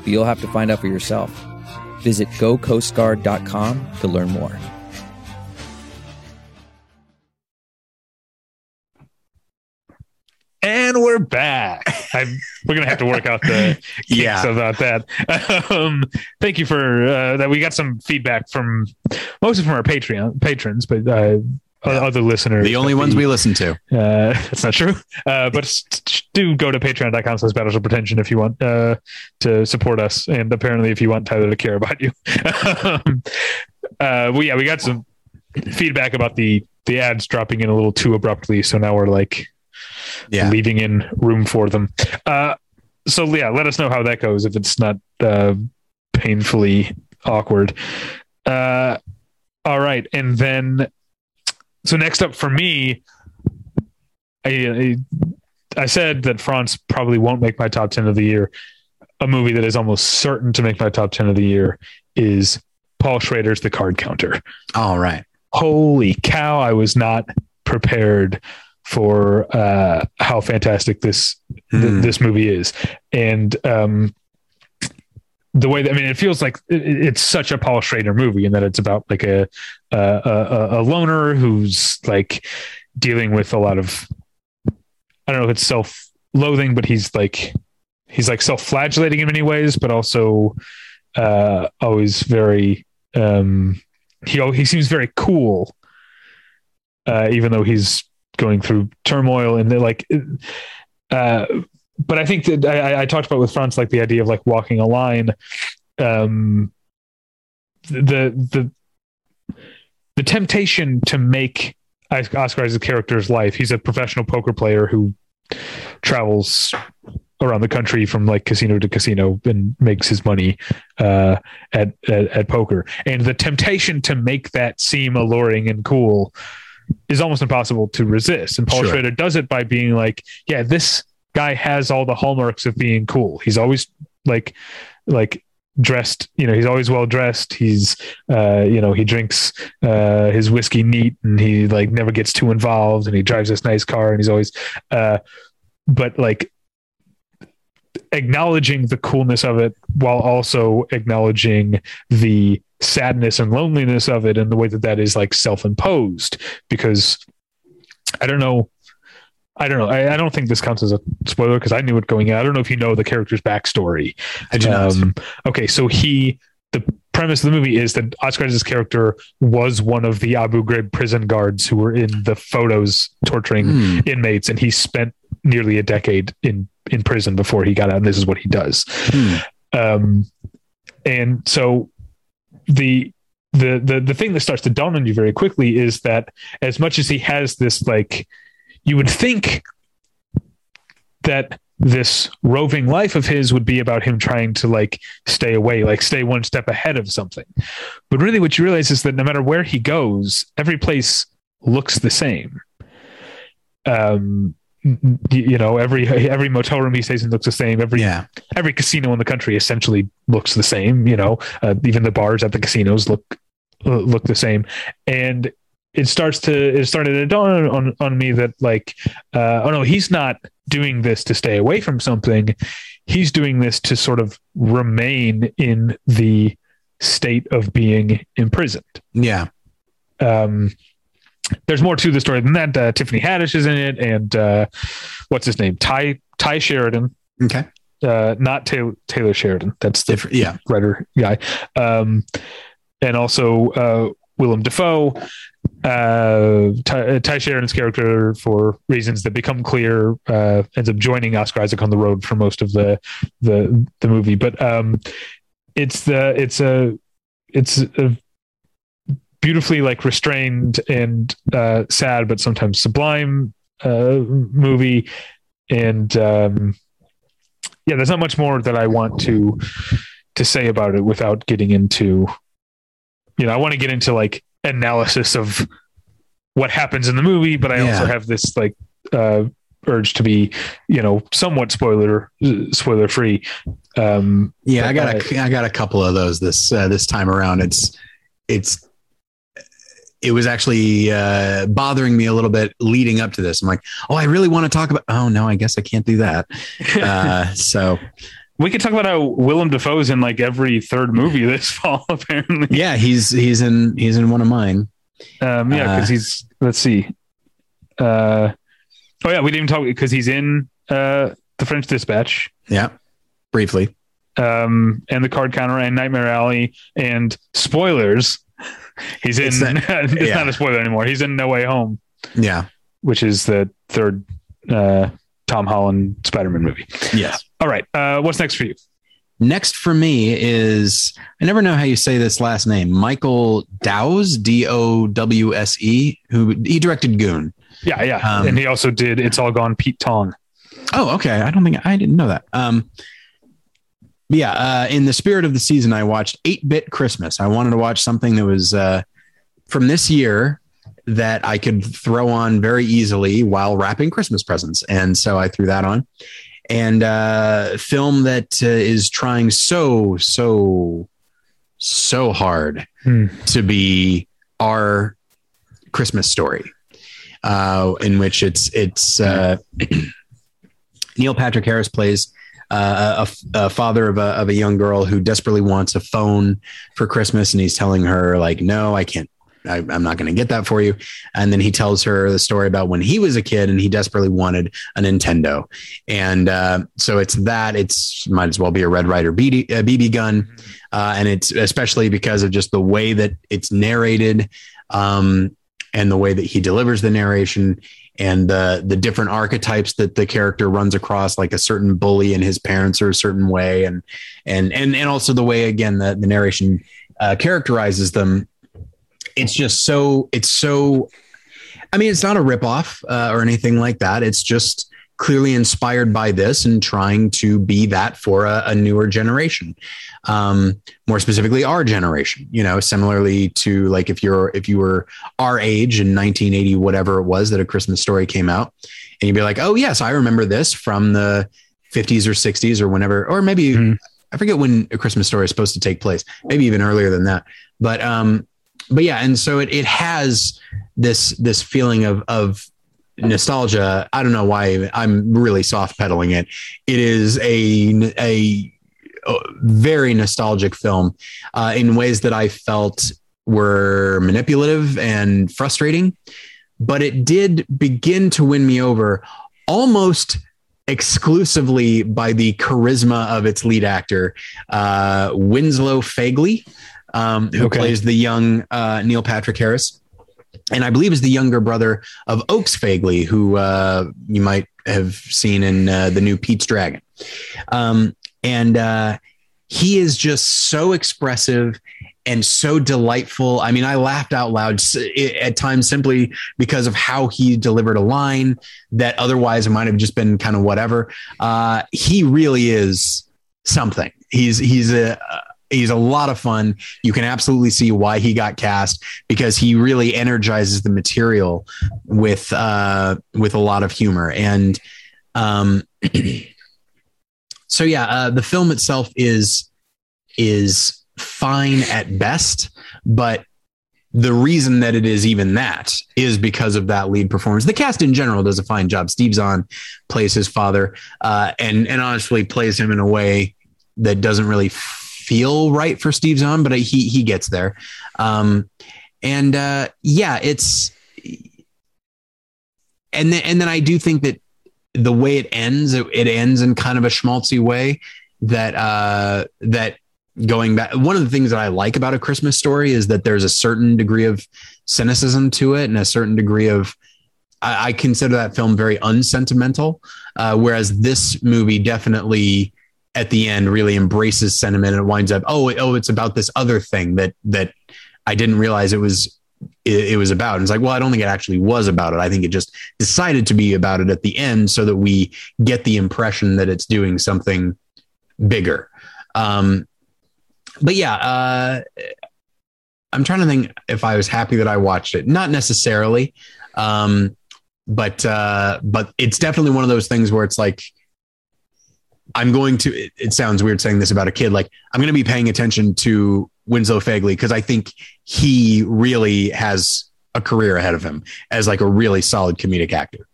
but you'll have to find out for yourself. Visit gocoastguard.com to learn more. And we're back. I'm, we're gonna have to work out the yeah about that. Um, thank you for uh, that. We got some feedback from mostly from our Patreon patrons, but uh, o- other listeners. The only of ones we listen to. Uh, that's not true. Uh, but do go to patreon.com slash battleship pretension if you want uh, to support us. And apparently if you want Tyler to care about you. um, uh, well, yeah, we got some feedback about the, the ads dropping in a little too abruptly. So now we're like Yeah. leaving in room for them. Uh, so yeah, let us know how that goes if it's not uh, painfully awkward. Uh, all right, and then so next up for me, I, I I said that France probably won't make my top ten of the year. A movie that is almost certain to make my top ten of the year is Paul Schrader's The Card Counter All right. holy cow i was not prepared for uh how fantastic this th- Hmm. this movie is and um the way that, I mean, it feels like it, it's such a Paul Schrader movie and that it's about like a, a, a, a loner who's like dealing with a lot of, I don't know if it's self loathing, but he's like, he's like self flagellating in many ways, but also, uh, always very, um, he, he seems very cool, uh, even though he's going through turmoil and like, uh, but I think that I, I talked about with France like the idea of like walking a line. Um, the the the temptation to make Oscar Isaac's character's life. He's a professional poker player who travels around the country from like casino to casino and makes his money uh, at, at at poker. And the temptation to make that seem alluring and cool is almost impossible to resist. And Paul Sure. Schrader does it by being like, yeah, this guy has all the hallmarks of being cool. He's always like like dressed, you know, he's always well dressed. He's uh, you know, he drinks uh his whiskey neat and he like never gets too involved and he drives this nice car and he's always uh but like acknowledging the coolness of it while also acknowledging the sadness and loneliness of it and the way that that is like self-imposed because i don't know i don't know i, I don't think this counts as a spoiler because i knew it going in i don't know if you know the character's backstory I do not. um, okay, so he the premise of the movie is that Oscar Isaac's character was one of the Abu Ghraib prison guards who were in the photos torturing Hmm. inmates, and he spent nearly a decade in in prison before he got out. And this is what he does. Hmm. Um, and so the the the the thing that starts to dawn on you very quickly is that as much as he has this like you would think that this roving life of his would be about him trying to like stay away like stay one step ahead of something but really what you realize is that no matter where he goes every place looks the same um you know every every motel room he stays in looks the same every Yeah. every casino in the country essentially looks the same. You know, uh, even the bars at the casinos look look the same, and it starts to it started to dawn on on me that like, uh, oh no, he's not doing this to stay away from something. He's doing this to sort of remain in the state of being imprisoned. Yeah. Um, there's more to the story than that. Uh, Tiffany Haddish is in it, and uh, what's his name? Tye Tye Sheridan Okay. uh, not Taylor, Taylor Sheridan. That's the Different. Yeah. writer guy. Um, and also uh, Willem Dafoe. Uh, Tye, uh, Tye Sheridan's character, for reasons that become clear, uh, ends up joining Oscar Isaac on the road for most of the the the movie. But um, it's the it's a it's a beautifully like restrained and uh, sad, but sometimes sublime uh, movie. And um, yeah, there's not much more that I want to to say about it without getting into you know, I want to get into like analysis of what happens in the movie, but I Yeah. also have this like uh urge to be, you know, somewhat spoiler spoiler free. Um Yeah. I got a, I got a couple of those this, uh, this time around. It's, it's, it was actually uh, bothering me a little bit leading up to this. I'm like, oh, I really want to talk about. Oh no, I guess I can't do that. Uh, so we could talk about how Willem Dafoe's in like every third movie this fall, apparently. yeah, he's he's in he's in one of mine. Um yeah, because Uh, he's let's see. Uh oh yeah, we didn't even talk because he's in uh the French Dispatch. Yeah, briefly. um, and the card counter and Nightmare Alley and spoilers He's in. It's It's, not- yeah. not a spoiler anymore. He's in No Way Home, Yeah. which is the third uh, Tom Holland Spider-Man movie. Yes. All right, uh, what's next for you? Next for me is I never know how you say this last name. Michael Dowse, D O W S E, who he directed Goon. Yeah, yeah, Um, and he also did "It's All Gone." Pete Tong. Oh, okay. I don't think I didn't know that. Um, yeah. Uh, in the spirit of the season, I watched Eight Bit Christmas. I wanted to watch something that was uh, from this year that I could throw on very easily while wrapping Christmas presents, and so I threw that on. And uh, film that uh, is trying so so so hard Hmm. to be our Christmas story, uh, in which it's it's uh, Neil Patrick Harris plays uh, a, a father of a, of a young girl who desperately wants a phone for Christmas, and he's telling her like, "No, I can't. I, I'm not going to get that for you." And then he tells her the story about when he was a kid and he desperately wanted a Nintendo, and uh, so it's that. It's might as well be a Red Ryder BB, uh, BB gun, uh, and it's especially because of just the way that it's narrated. Um, and the way that he delivers the narration and the the different archetypes that the character runs across like a certain bully and his parents are a certain way and and and and also the way again the, the narration uh, characterizes them it's just so it's so i mean it's not a ripoff uh, or anything like that. It's just clearly inspired by this and trying to be that for a, a newer generation. Um more specifically our generation you know similarly to like if you're if you were our age in 1980 whatever it was that a christmas story came out and you'd be like oh yes i remember this from the 50s or 60s or whenever or maybe Mhm. i forget when a christmas story is supposed to take place maybe even earlier than that. But um but yeah and so it, it has this this feeling of of nostalgia. I don't know why i'm really soft pedaling it. It is a a, very nostalgic film uh, in ways that i felt were manipulative and frustrating but it did begin to win me over almost exclusively by the charisma of its lead actor uh, winslow fegley um, who Okay. plays the young uh, neil patrick harris and I believe is the younger brother of Oakes Fegley, who uh, you might have seen in uh, the new Pete's Dragon. Um, and uh, he is just so expressive and so delightful. I mean, I laughed out loud at times simply because of how he delivered a line that otherwise it might have just been kind of whatever. Uh, he really is something. He's he's a he's a lot of fun. You can absolutely see why he got cast because he really energizes the material with uh, with a lot of humor and um, so yeah, uh, the film itself is is fine at best, but the reason that it is even that is because of that lead performance. The cast in general does a fine job. Steve Zahn plays his father, uh, and and honestly plays him in a way that doesn't really feel right for Steve Zahn, but he he gets there. Um, and uh, yeah, it's and then and then I do think that the way it ends, it, it ends in kind of a schmaltzy way that uh, that going back. One of the things that I like about a Christmas story is that there's a certain degree of cynicism to it and a certain degree of I, I consider that film very unsentimental, uh, whereas this movie definitely at the end really embraces sentiment and it winds up oh oh it's about this other thing that that I didn't realize it was it, it was about. And it's like, well, I don't think it actually was about it. I think it just decided to be about it at the end so that we get the impression that it's doing something bigger. Um, but yeah, uh, I'm trying to think if I was happy that I watched it. Not necessarily, um, but uh, but it's definitely one of those things where it's like I'm going to. It, it sounds weird saying this about a kid. Like I'm going to be paying attention to Winslow Fegley because I think he really has a career ahead of him as like a really solid comedic actor.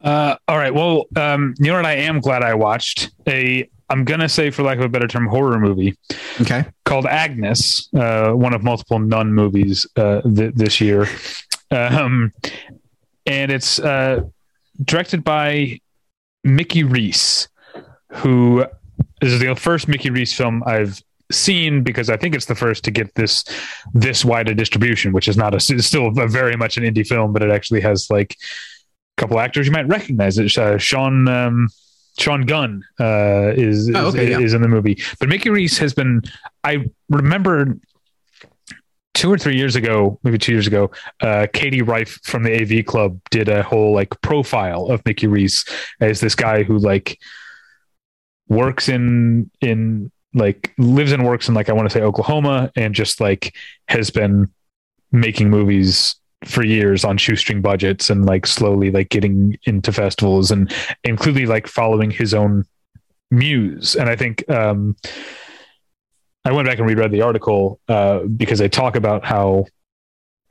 Uh, all right. Well, um, you know what? I am glad I watched a. I'm gonna say, for lack of a better term, horror movie Okay. called Agnes, uh, one of multiple nun movies uh, th- this year, um, and it's uh, directed by Mickey Reece, who this is the first Mickey Reece film I've seen because I think it's the first to get this this wide a distribution, which is not a it's still a very much an indie film, but it actually has like a couple actors you might recognize. It uh, Sean um, Sean Gunn uh, is is, Oh, okay, yeah. is in the movie, but Mickey Reece has been. I remember two or three years ago, maybe two years ago, uh, Katie Rife from the AV Club did a whole like profile of Mickey Reece as this guy who like works in in like lives and works in like I want to say Oklahoma and just like has been making movies for years on shoestring budgets and like slowly like getting into festivals and and clearly like following his own muse. And I think um I went back and reread the article uh, because they talk about how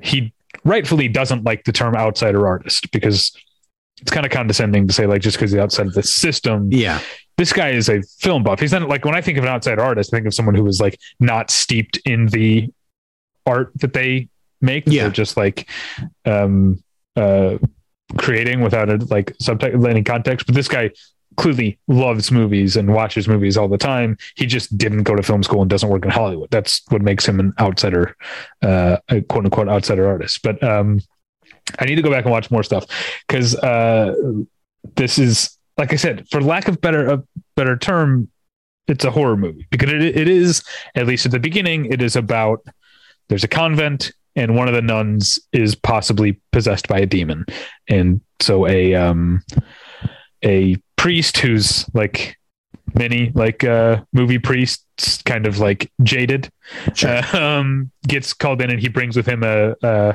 he rightfully doesn't like the term outsider artist because it's kind of condescending to say like just because he's outside of the system Yeah. this guy is a film buff. He's not like when I think of an outside artist, I think of someone who is like not steeped in the art that they make. Yeah. They're just like um uh creating without a like subtext any context. But this guy clearly loves movies and watches movies all the time. He just didn't go to film school and doesn't work in Hollywood. That's what makes him an outsider, uh a quote unquote outsider artist. But um I need to go back and watch more stuff because uh this is like I said, for lack of better a better term, it's a horror movie because it, it is at least at the beginning. It is about there's a convent and one of the nuns is possibly possessed by a demon, and so a um a priest who's like many like uh movie priests kind of like jaded Sure. uh, um gets called in and he brings with him a uh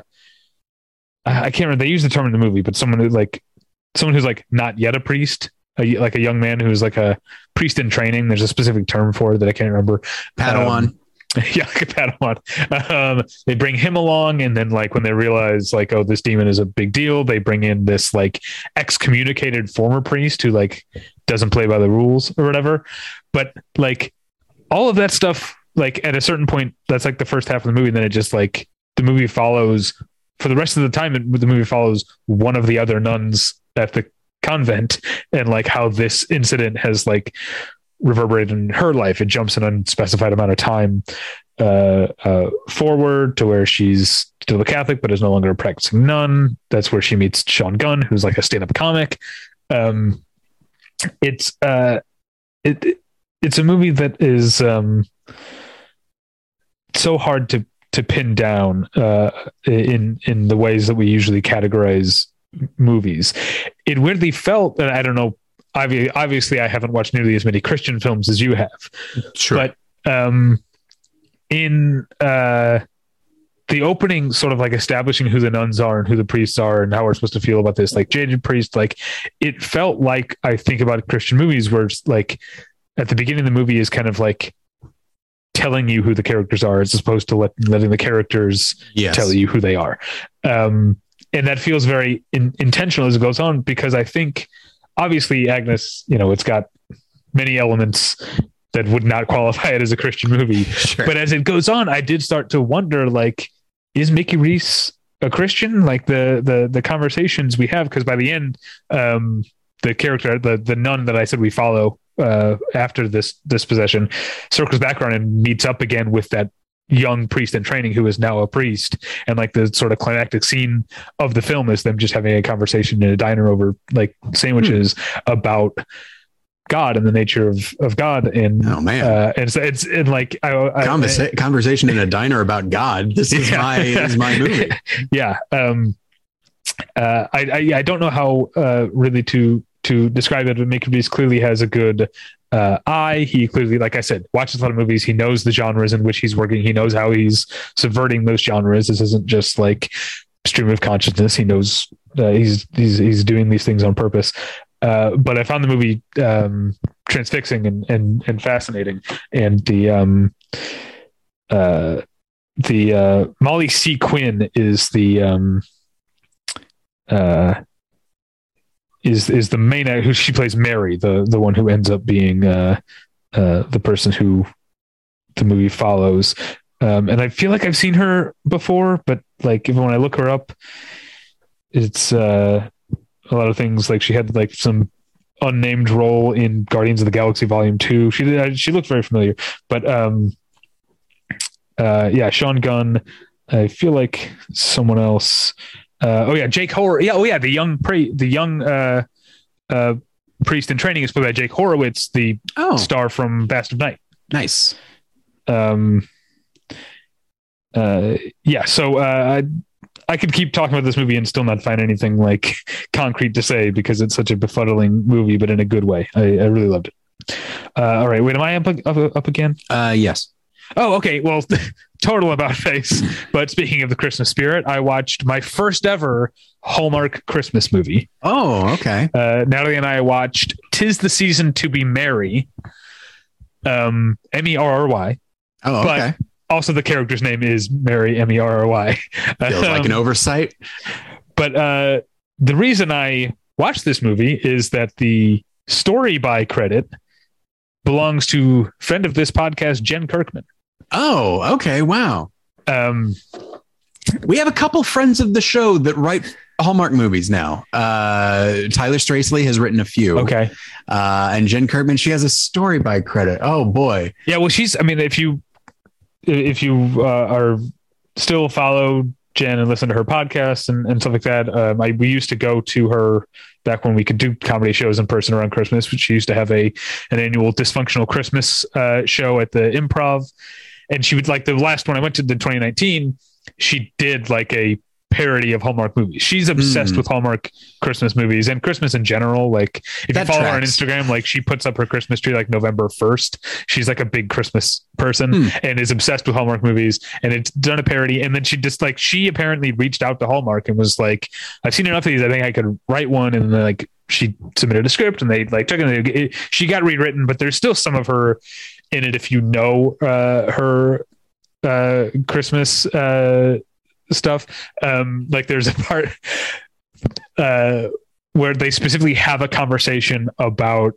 I can't remember they use the term in the movie but someone who like someone who's like not yet a priest a, like a young man who's like a priest in training there's a specific term for it that I can't remember Padawan. Um, yeah, like a Padawan. Um, they bring him along, and then like when they realize like, oh, this demon is a big deal, they bring in this like excommunicated former priest who like doesn't play by the rules or whatever. But like all of that stuff, like at a certain point, that's like the first half of the movie. And then it just like the movie follows for the rest of the time. The movie follows one of the other nuns at the convent and like how this incident has like reverberated in her life. It jumps an unspecified amount of time uh, uh, forward to where she's still a Catholic, but is no longer a practicing nun. That's where she meets Sean Gunn, who's like a stand-up comic. Um, it's uh, it it's a movie that is um, so hard to to pin down uh, in in the ways that we usually categorize movies. It weirdly felt, and I don't know obviously I haven't watched nearly as many Christian films as you have, Sure. but um, in uh, the opening, sort of like establishing who the nuns are and who the priests are and how we're supposed to feel about this, like jaded priest, like it felt like I think about Christian movies where it's like at the beginning of the movie is kind of like telling you who the characters are as opposed to let, letting the characters yes. tell you who they are. Um, and that feels very in, intentional as it goes on because I think obviously Agnes, you know, it's got many elements that would not qualify it as a Christian movie. Sure. But as it goes on, I did start to wonder like, is Mickey Reece a Christian? Like the the the conversations we have, because by the end, um, the character, the the nun that I said we follow uh, after this this possession, circles back around and meets up again with that young priest in training who is now a priest and like the sort of climactic scene of the film is them just having a conversation in a diner over like sandwiches about God and the nature of of God and oh man. uh, and so it's and like I, I, Conversa- conversation in a diner about God. This is Yeah. my this is my movie. yeah um uh i i, I don't know how uh really to to describe it but Mickey Reece clearly has a good uh eye. He clearly like i said watches a lot of movies. He knows the genres in which he's working. He knows how he's subverting those genres. This isn't just like stream of consciousness. He knows uh, he's he's he's doing these things on purpose. Uh, but I found the movie um, transfixing and, and and fascinating, and the um, uh, the uh, Molly C. Quinn is the um, uh, is is the main act- who she plays Mary, the the one who ends up being uh, uh, the person who the movie follows. Um, and I feel like I've seen her before, but like even when I look her up, it's uh, a lot of things like she had like some unnamed role in Guardians of the Galaxy Volume Two. She did, she looked very familiar, but um, uh, yeah, Sean Gunn. I feel like someone else. Uh, oh yeah, Jake Hor. Yeah, oh yeah, the young pre, the young uh, uh, priest in training is played by Jake Horowitz, the Oh, star from Vast of Night. nice. Um, uh, yeah, so uh, I I could keep talking about this movie and still not find anything like concrete to say because it's such a befuddling movie, but in a good way. I, I really loved it. Uh, all right, wait, am I up up, up again? Uh, yes. Oh, okay. Well, total about face. But speaking of the Christmas spirit, I watched my first ever Hallmark Christmas movie. Oh, okay. Uh, Natalie and I watched "Tis the Season to Be Merry." Um, M E R R Y. Oh, But- okay. Also, the character's name is Mary M E R R Y. Feels like an Um, oversight. But uh, the reason I watched this movie is that the story by credit belongs to friend of this podcast, Jen Kirkman. Oh, okay. Wow. Um, We have a couple friends of the show that write Hallmark movies now. Uh, Tyler Stracely has written a few. okay. Uh, and Jen Kirkman, she has a story by credit. Oh boy. Yeah, well, she's. I mean, if you if you uh, are still follow Jen and listen to her podcast and, and stuff like that, um, I we used to go to her back when we could do comedy shows in person around Christmas. But she used to have a an annual dysfunctional Christmas uh, show at the Improv, and she would like the last one I went to the 2019. She did like a parody of Hallmark movies. She's obsessed Mm. with Hallmark Christmas movies and Christmas in general. Like if That you follow her on. Instagram, like she puts up her Christmas tree like November 1st. She's like a big Christmas person Hmm. and is obsessed with Hallmark movies and it's done a parody. And then she just like, she apparently reached out to Hallmark and was like, I've seen enough of these. I think I could write one. And then like she submitted a script and they like took it. and it she got rewritten, but there's still some of her in it if you know uh, her uh, Christmas uh, stuff. Um, like there's a part uh, where they specifically have a conversation about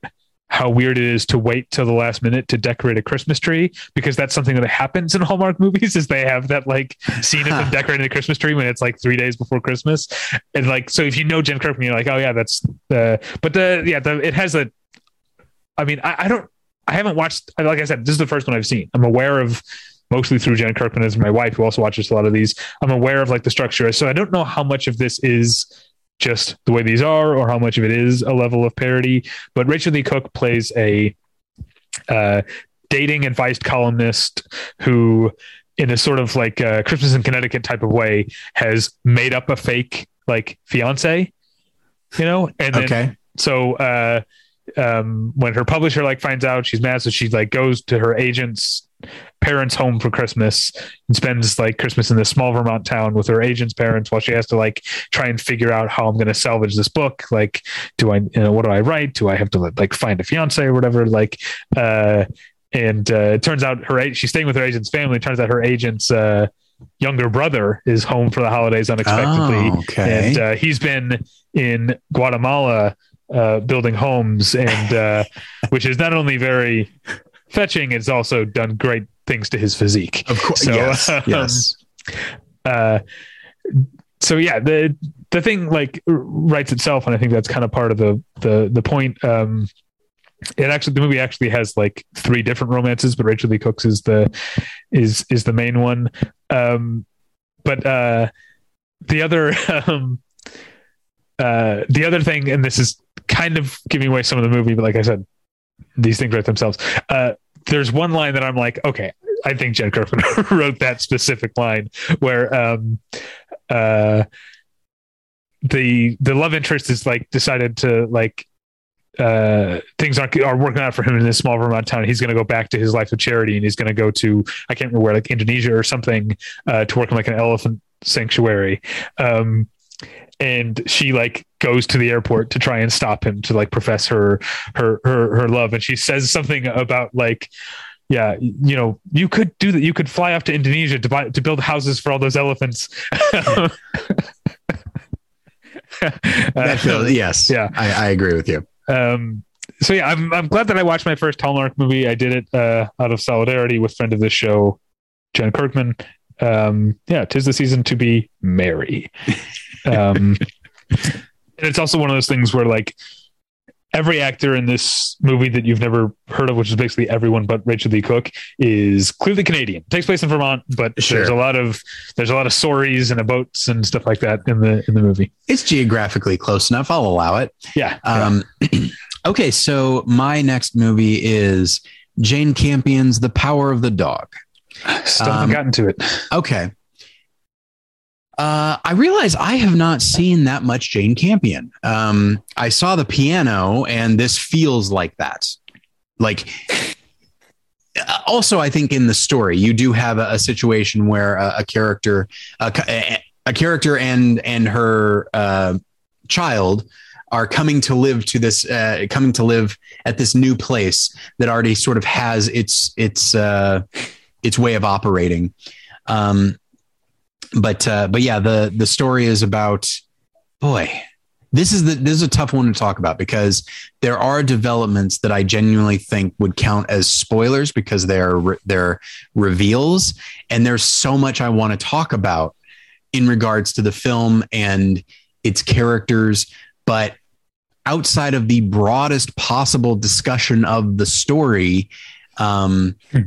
how weird it is to wait till the last minute to decorate a Christmas tree because that's something that happens in Hallmark movies is they have that like scene of them decorating a Christmas tree when it's like three days before Christmas. And like so if you know Jen Kirkman, you're like, oh yeah, that's the, but the yeah, the it has a I mean, I, I don't I haven't watched like I said, this is the first one I've seen. I'm aware of mostly through Jen Kirkman as my wife who also watches a lot of these. I'm aware of like the structure. So I don't know how much of this is just the way these are or how much of it is a level of parody. But Rachael Leigh Cook plays a uh, dating advice columnist who, in a sort of like uh, Christmas in Connecticut type of way, has made up a fake like fiance, you know, and then Okay. so uh um when her publisher like finds out she's mad so she like goes to her agent's parents home for christmas and spends like christmas in this small vermont town with her agent's parents while she has to like try and figure out how i'm going to salvage this book. Like do i you know what do i write? Do i have to like find a fiance or whatever? Like uh and uh it turns out her she's staying with her agent's family. It turns out her agent's uh younger brother is home for the holidays unexpectedly. Oh, okay. and uh, he's been in Guatemala uh, building homes, and uh, which is not only very fetching, it's also done great things to his physique. of course. So, yes. um, yes. Uh, so yeah, the the thing like writes itself, and I think that's kind of part of the the the point. Um, it actually the movie actually has like three different romances, but Rachael Leigh Cook's is the is is the main one. Um, but uh, the other um, uh, the other thing, and this is kind of giving away some of the movie, but like I said, these things write themselves. Uh, there's one line that I'm like, okay, I think Jen Kirkman wrote that specific line where um, uh, the the love interest is like decided to like uh things aren't are working out for him in this small Vermont town. He's going to go back to his life of charity, and he's going to go to I can't remember where, like Indonesia or something, uh, to work in like an elephant sanctuary. Um, and she like goes to the airport to try and stop him to like profess her her her her love, and she says something about like. Yeah, you know, you could do that. You could fly off to Indonesia to buy to build houses for all those elephants. That feels, yes. yeah. I, I agree with you. Um, so yeah, I'm I'm glad that I watched my first Hallmark movie. I did it uh, out of solidarity with friend of the show, Jen Kirkman. Um, yeah, tis the season to be merry. Um, and it's also one of those things where like every actor in this movie that you've never heard of, which is basically everyone but Rachael Leigh Cook, is clearly Canadian. It takes place in Vermont, but Sure. there's a lot of there's a lot of stories and boats and stuff like that in the in the movie. It's geographically close enough. I'll allow it. Yeah. Um, okay, so my next movie is Jane Campion's The Power of the Dog. Still um, haven't gotten to it. Okay. Uh, I realize I have not seen that much Jane Campion. Um, I saw the piano, and this feels like that. Like, uh, also, I think in the story, you do have a, a situation where a, a character, a, a character, and and her uh, child are coming to live to this, uh, coming to live at this new place that already sort of has its its uh, its way of operating. Um, but uh, but yeah, the the story is about boy. This is the this is a tough one to talk about because there are developments that I genuinely think would count as spoilers because they're they're reveals, and there's so much I want to talk about in regards to the film and its characters, but outside of the broadest possible discussion of the story, um, Hmm.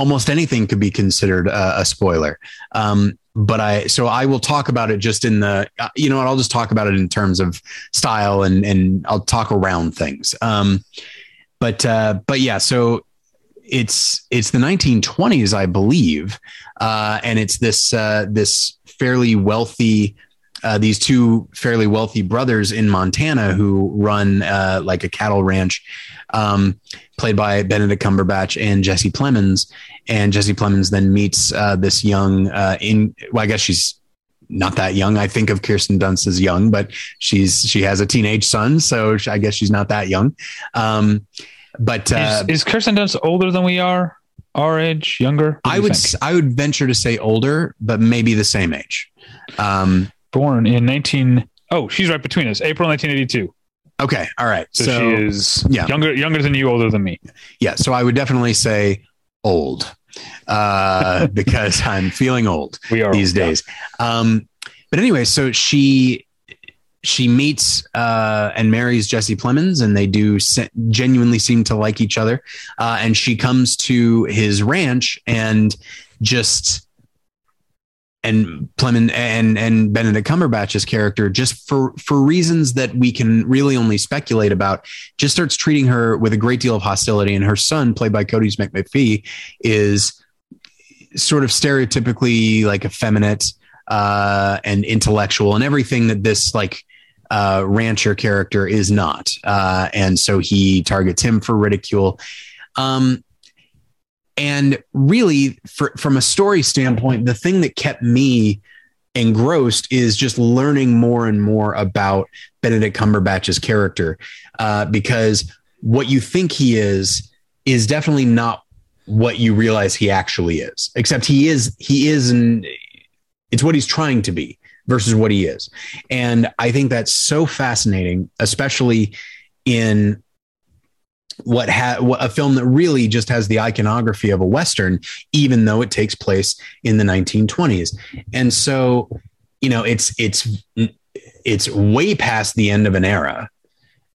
Almost anything could be considered a, a spoiler. Um, but I, so I will talk about it just in the, uh, you know what, I'll just talk about it in terms of style and, and I'll talk around things. Um, but, uh, but yeah, so it's, it's the 1920s, I believe. Uh, and it's this, uh, this fairly wealthy, uh, these two fairly wealthy brothers in Montana who run uh, like a cattle ranch, um, played by Benedict Cumberbatch and Jesse Plemons. And Jesse Plemons then meets uh, this young, uh, in well, I guess she's not that young. I think of Kirsten Dunst as young, but she's she has a teenage son, so I guess she's not that young. Um, but uh, is, is Kirsten Dunst older than we are? Our age, younger? What I would think? I would venture to say older, but maybe the same age. Um, born in 19. Oh, she's right between us. April 1982. okay, all right. So, So, she is yeah. younger younger than you, older than me. yeah, so I would definitely say old uh, because I'm feeling old. We are these yeah. days. Um, but anyway, so she she meets uh, and marries Jesse Plemons, and they do se- genuinely seem to like each other. Uh, and she comes to his ranch and just and Plemon and and Benedict Cumberbatch's character, just for for reasons that we can really only speculate about, just starts treating her with a great deal of hostility. And her son, played by Kodi Smit-McPhee, is sort of stereotypically like effeminate uh, and intellectual and everything that this like uh, rancher character is not. Uh, and so he targets him for ridicule. Um, and really, for, from a story standpoint, the thing that kept me engrossed is just learning more and more about Benedict Cumberbatch's character, uh, because what you think he is is definitely not what you realize he actually is. Except he is he is an it's what he's trying to be versus what he is. And I think that's so fascinating, especially in what ha- what a film that really just has the iconography of a western even though it takes place in the 1920s. And so, you know, it's it's it's way past the end of an era.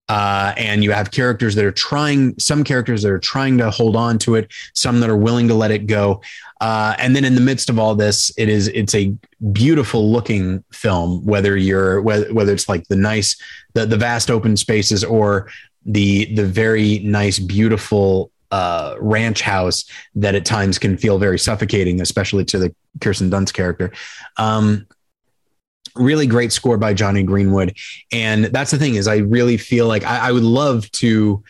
Uh, and you have characters that are trying, some characters that are trying to hold on to it, some that are willing to let it go. Uh, and then in the midst of all this, it is it's a beautiful looking film. Whether you're whether, whether it's like the nice the the vast open spaces or the the very nice beautiful uh, ranch house that at times can feel very suffocating, especially to the Kirsten Dunst character. Um, really great score by Jonny Greenwood, and that's the thing is I really feel like I, I would love to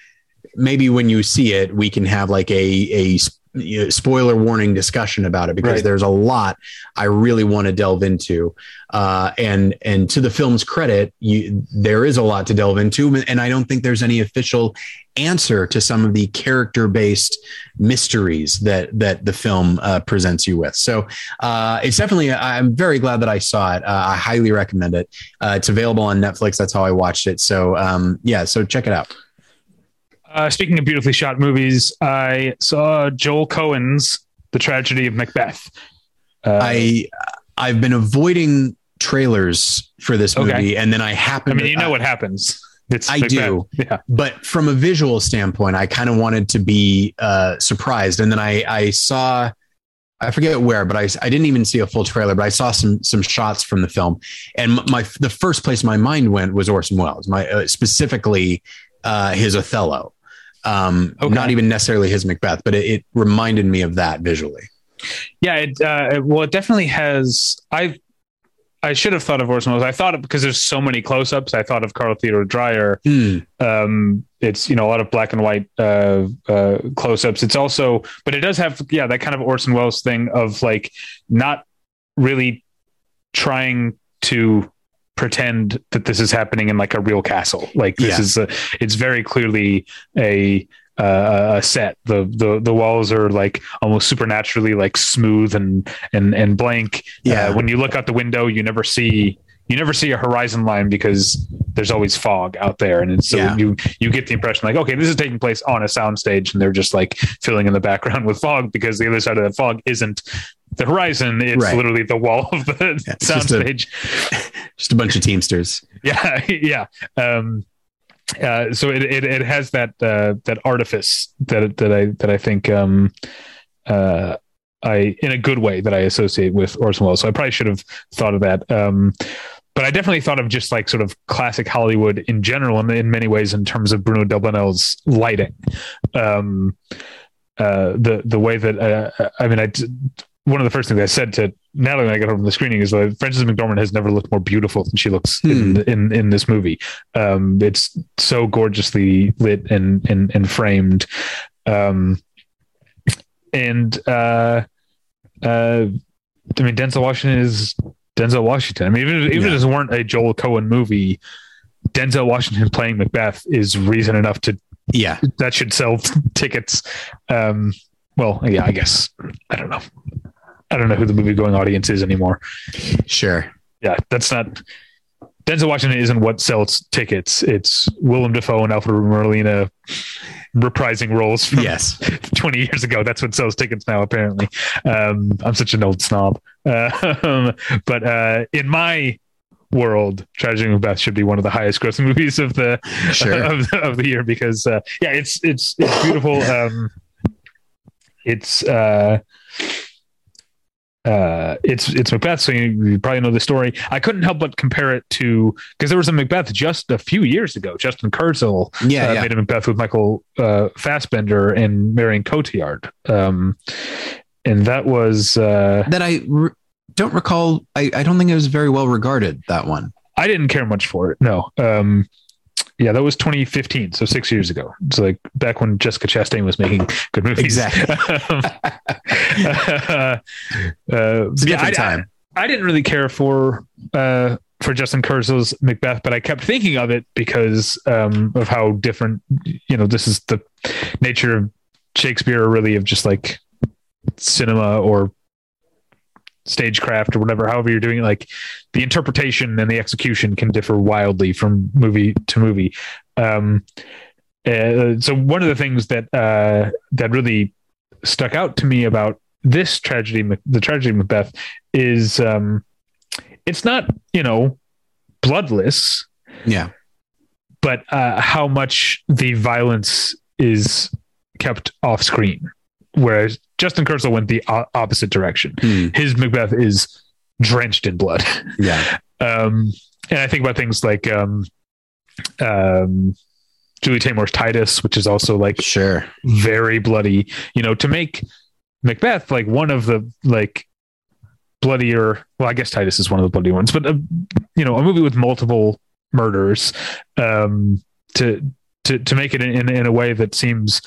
maybe when you see it we can have like a a you know, spoiler warning discussion about it because Right. there's a lot I really want to delve into. Uh, and and to the film's credit, you, there is a lot to delve into, and I don't think there's any official answer to some of the character based mysteries that that the film uh, presents you with. So uh, it's definitely I'm very glad that I saw it. Uh, I highly recommend it. Uh, it's available on Netflix. That's how I watched it. So um, yeah, so check it out. Uh, speaking of beautifully shot movies, I saw Joel Coen's The Tragedy of Macbeth. Uh, I I've been avoiding trailers for this Okay. movie, and then I happened to I mean, you know to, what happens. It's I Macbeth. do. Yeah. but from a visual standpoint, I kind of wanted to be uh, surprised, and then I I saw. I forget where, but I, I didn't even see a full trailer, but I saw some some shots from the film, and my the first place my mind went was Orson Welles, my uh, specifically uh, his Othello, um, Okay. not even necessarily his Macbeth, but it, it reminded me of that visually. Yeah, it, uh, well, it definitely has. I I should have thought of Orson Welles. I thought of because there's so many close-ups. I thought of Carl Theodor Dreyer. Hmm. Um, it's you know a lot of black and white uh, uh, close-ups. It's also, but it does have yeah that kind of Orson Welles thing of like not really trying to pretend that this is happening in like a real castle. Like this Yeah. is a, it's very clearly a uh, a set. The the the walls are like almost supernaturally like smooth and and and blank. Yeah. Uh, when you look out the window, you never see you never see a horizon line because there's always fog out there, and so Yeah. you you get the impression like okay, this is taking place on a soundstage, and they're just like filling in the background with fog because the other side of that fog isn't the horizon; it's Right. literally the wall of the Yeah, it's just a- Just a bunch of Teamsters. yeah yeah um uh so it it, it has that uh that artifice that that i that i think um uh i in a good way that i associate with orson welles so i probably should have thought of that um but I definitely thought of just like sort of classic Hollywood in general, and in many ways, in terms of Bruno Delbonnel's lighting. Um, uh, the the way that uh, I mean, I one of the first things I said to Natalie when I got home from the screening is like Frances McDormand has never looked more beautiful than she looks in, in in this movie. Um, it's so gorgeously lit and and, and framed, um, and uh, uh, I mean Denzel Washington is Denzel Washington. I mean, even, even Yeah. if this weren't a Joel Coen movie, Denzel Washington playing Macbeth is reason enough to Yeah. that should sell t- tickets. Um, well, yeah, I guess I don't know. I don't know who the movie going audience is anymore. Sure. Yeah, that's not Denzel Washington isn't what sells tickets. It's Willem Dafoe and Alfred Molina reprising roles from Yes. 20 years ago. That's what sells tickets now, apparently. Um, I'm such an old snob. Uh, but uh, in my world, Tragedy of Macbeth should be one of the highest grossing movies of the Sure. of, the, of the year because uh, yeah, it's it's it's beautiful. Um, it's uh, it's it's Macbeth, so you, you probably know the story. I couldn't help but compare it to because there was a Macbeth just a few years ago. Justin Kurzel Yeah. uh, yeah. made a Macbeth with Michael uh, Fassbender and Marion Cotillard, um, and that was uh, That I re- don't recall. I, I don't think it was very well regarded, that one. I didn't care much for it. No. Um, yeah, that was 2015, so six years ago. It's like back when Jessica Chastain was making good movies. Exactly. Um, uh, uh, yeah, I, time. I, I didn't really care for uh, for Justin Kurzel's Macbeth, but I kept thinking of it because um, of how different. You know, this is the nature of Shakespeare, or really of just like cinema or stagecraft or whatever. However, you're doing it, like the interpretation and the execution can differ wildly from movie to movie. Um, uh, so one of the things that uh, that really stuck out to me about this tragedy, the tragedy of Macbeth, is um, it's not you know bloodless, Yeah. but uh, how much the violence is kept off screen. Whereas Justin Kurzel went the o- opposite direction. Hmm. His Macbeth is drenched in blood. Yeah. Um, and I think about things like um, um, Julie Taymor's Titus, which is also like Sure. very bloody. You know, to make Macbeth like one of the like bloodier. Well, I guess Titus is one of the bloody ones, but uh, you know, a movie with multiple murders. Um, to to to make it in in a way that seems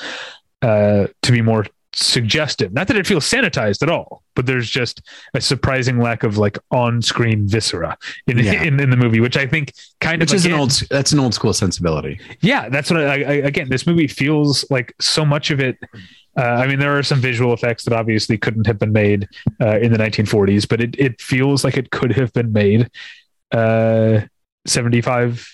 uh, to be more suggestive. Not that it feels sanitized at all, but there's just a surprising lack of like on-screen viscera in Yeah. in, in the movie, which I think kind Which of is an old, that's an old school sensibility. yeah, that's what I, I again. This movie feels like so much of it. Uh, I mean, there are some visual effects that obviously couldn't have been made uh, in the 1940s, but it it feels like it could have been made uh, 75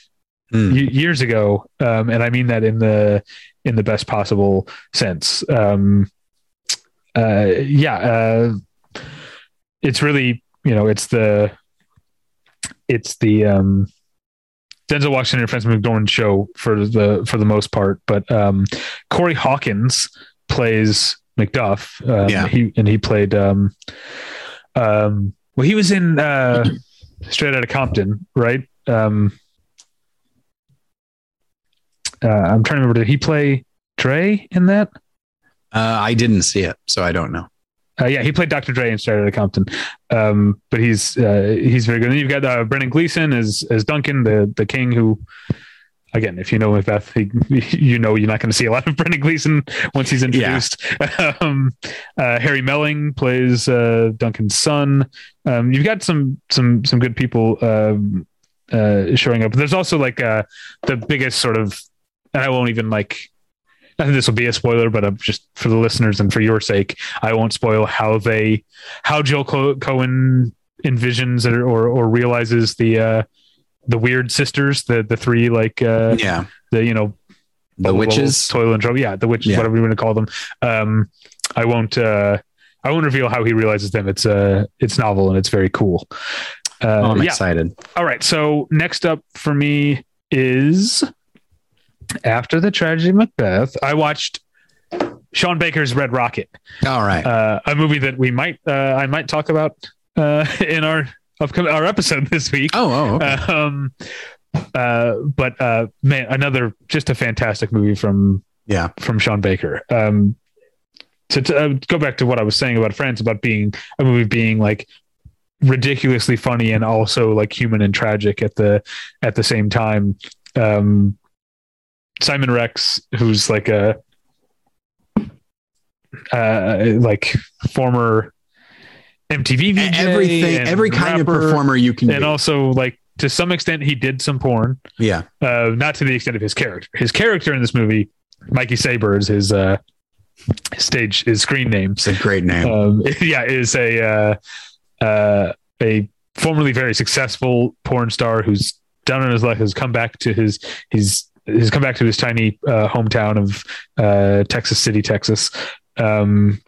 Hmm. y- years ago, um, and I mean that in the in the best possible sense. Um, uh, yeah, uh, it's really you know it's the it's the um, Denzel Washington and Frances McDormand show for the for the most part, but um, Corey Hawkins plays Macduff. Um, Yeah. he and he played. Um, um, well, he was in uh, Straight Outta Compton, right? Um, uh, I'm trying to remember. Did he play Dre in that? Uh, I didn't see it, so I don't know. Uh, yeah, he played Dr. Dre in Straight Outta Compton, um, but he's uh, he's very good. And you've got uh, Brendan Gleeson as as Duncan, the the king, who, again, if you know Macbeth, he, you know you're not going to see a lot of Brendan Gleeson once he's introduced. um, uh, Harry Melling plays uh, Duncan's son. Um, you've got some some some good people um, uh, showing up. There's also like uh, the biggest sort of, and I won't even like. I think this will be a spoiler, but uh, just for the listeners and for your sake, I won't spoil how they, how Joel Co- Coen envisions or, or or realizes the uh the weird sisters, the the three like uh Yeah, the you know the witches. toil and trouble, yeah, the witches, Yeah. whatever you want to call them. Um, I won't uh I won't reveal how he realizes them. It's uh it's novel and it's very cool. Uh, Oh, I'm yeah. excited. All right. So next up for me is after the tragedy of Macbeth. I watched Sean Baker's Red Rocket, All right. uh, a movie that we might uh, I might talk about uh, in our upcoming our episode this week. oh, oh, okay. Um, uh, but uh, man, another just a fantastic movie from yeah. from Sean Baker. Um, to, to uh, go back to what I was saying about Friends, about being a movie being like ridiculously funny and also like human and tragic at the at the same time. Um, Simon Rex, who's like a uh, like former MTV VJ, Everything, every kind of performer you can and be. also like to some extent he did some porn yeah. uh, not to the extent of his character. His character in this movie, Mikey Saber, is his uh, stage, his screen name. It's a great name. Um, yeah, is a uh, uh, a formerly very successful porn star who's down on his luck has come back to his his has come back to his tiny uh, hometown of uh, Texas City, Texas. Um,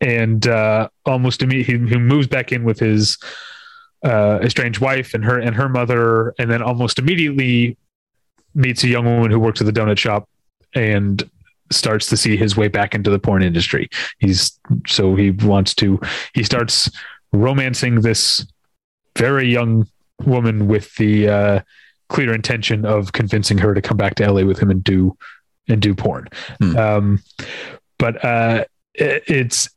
and uh, almost immediately, he, he moves back in with his uh, estranged wife and her and her mother, and then almost immediately meets a young woman who works at the donut shop and starts to see his way back into the porn industry. He's so he wants to he starts romancing this very young woman with the uh, clear intention of convincing her to come back to LA with him and do and do porn. Hmm. Um, but uh, it, it's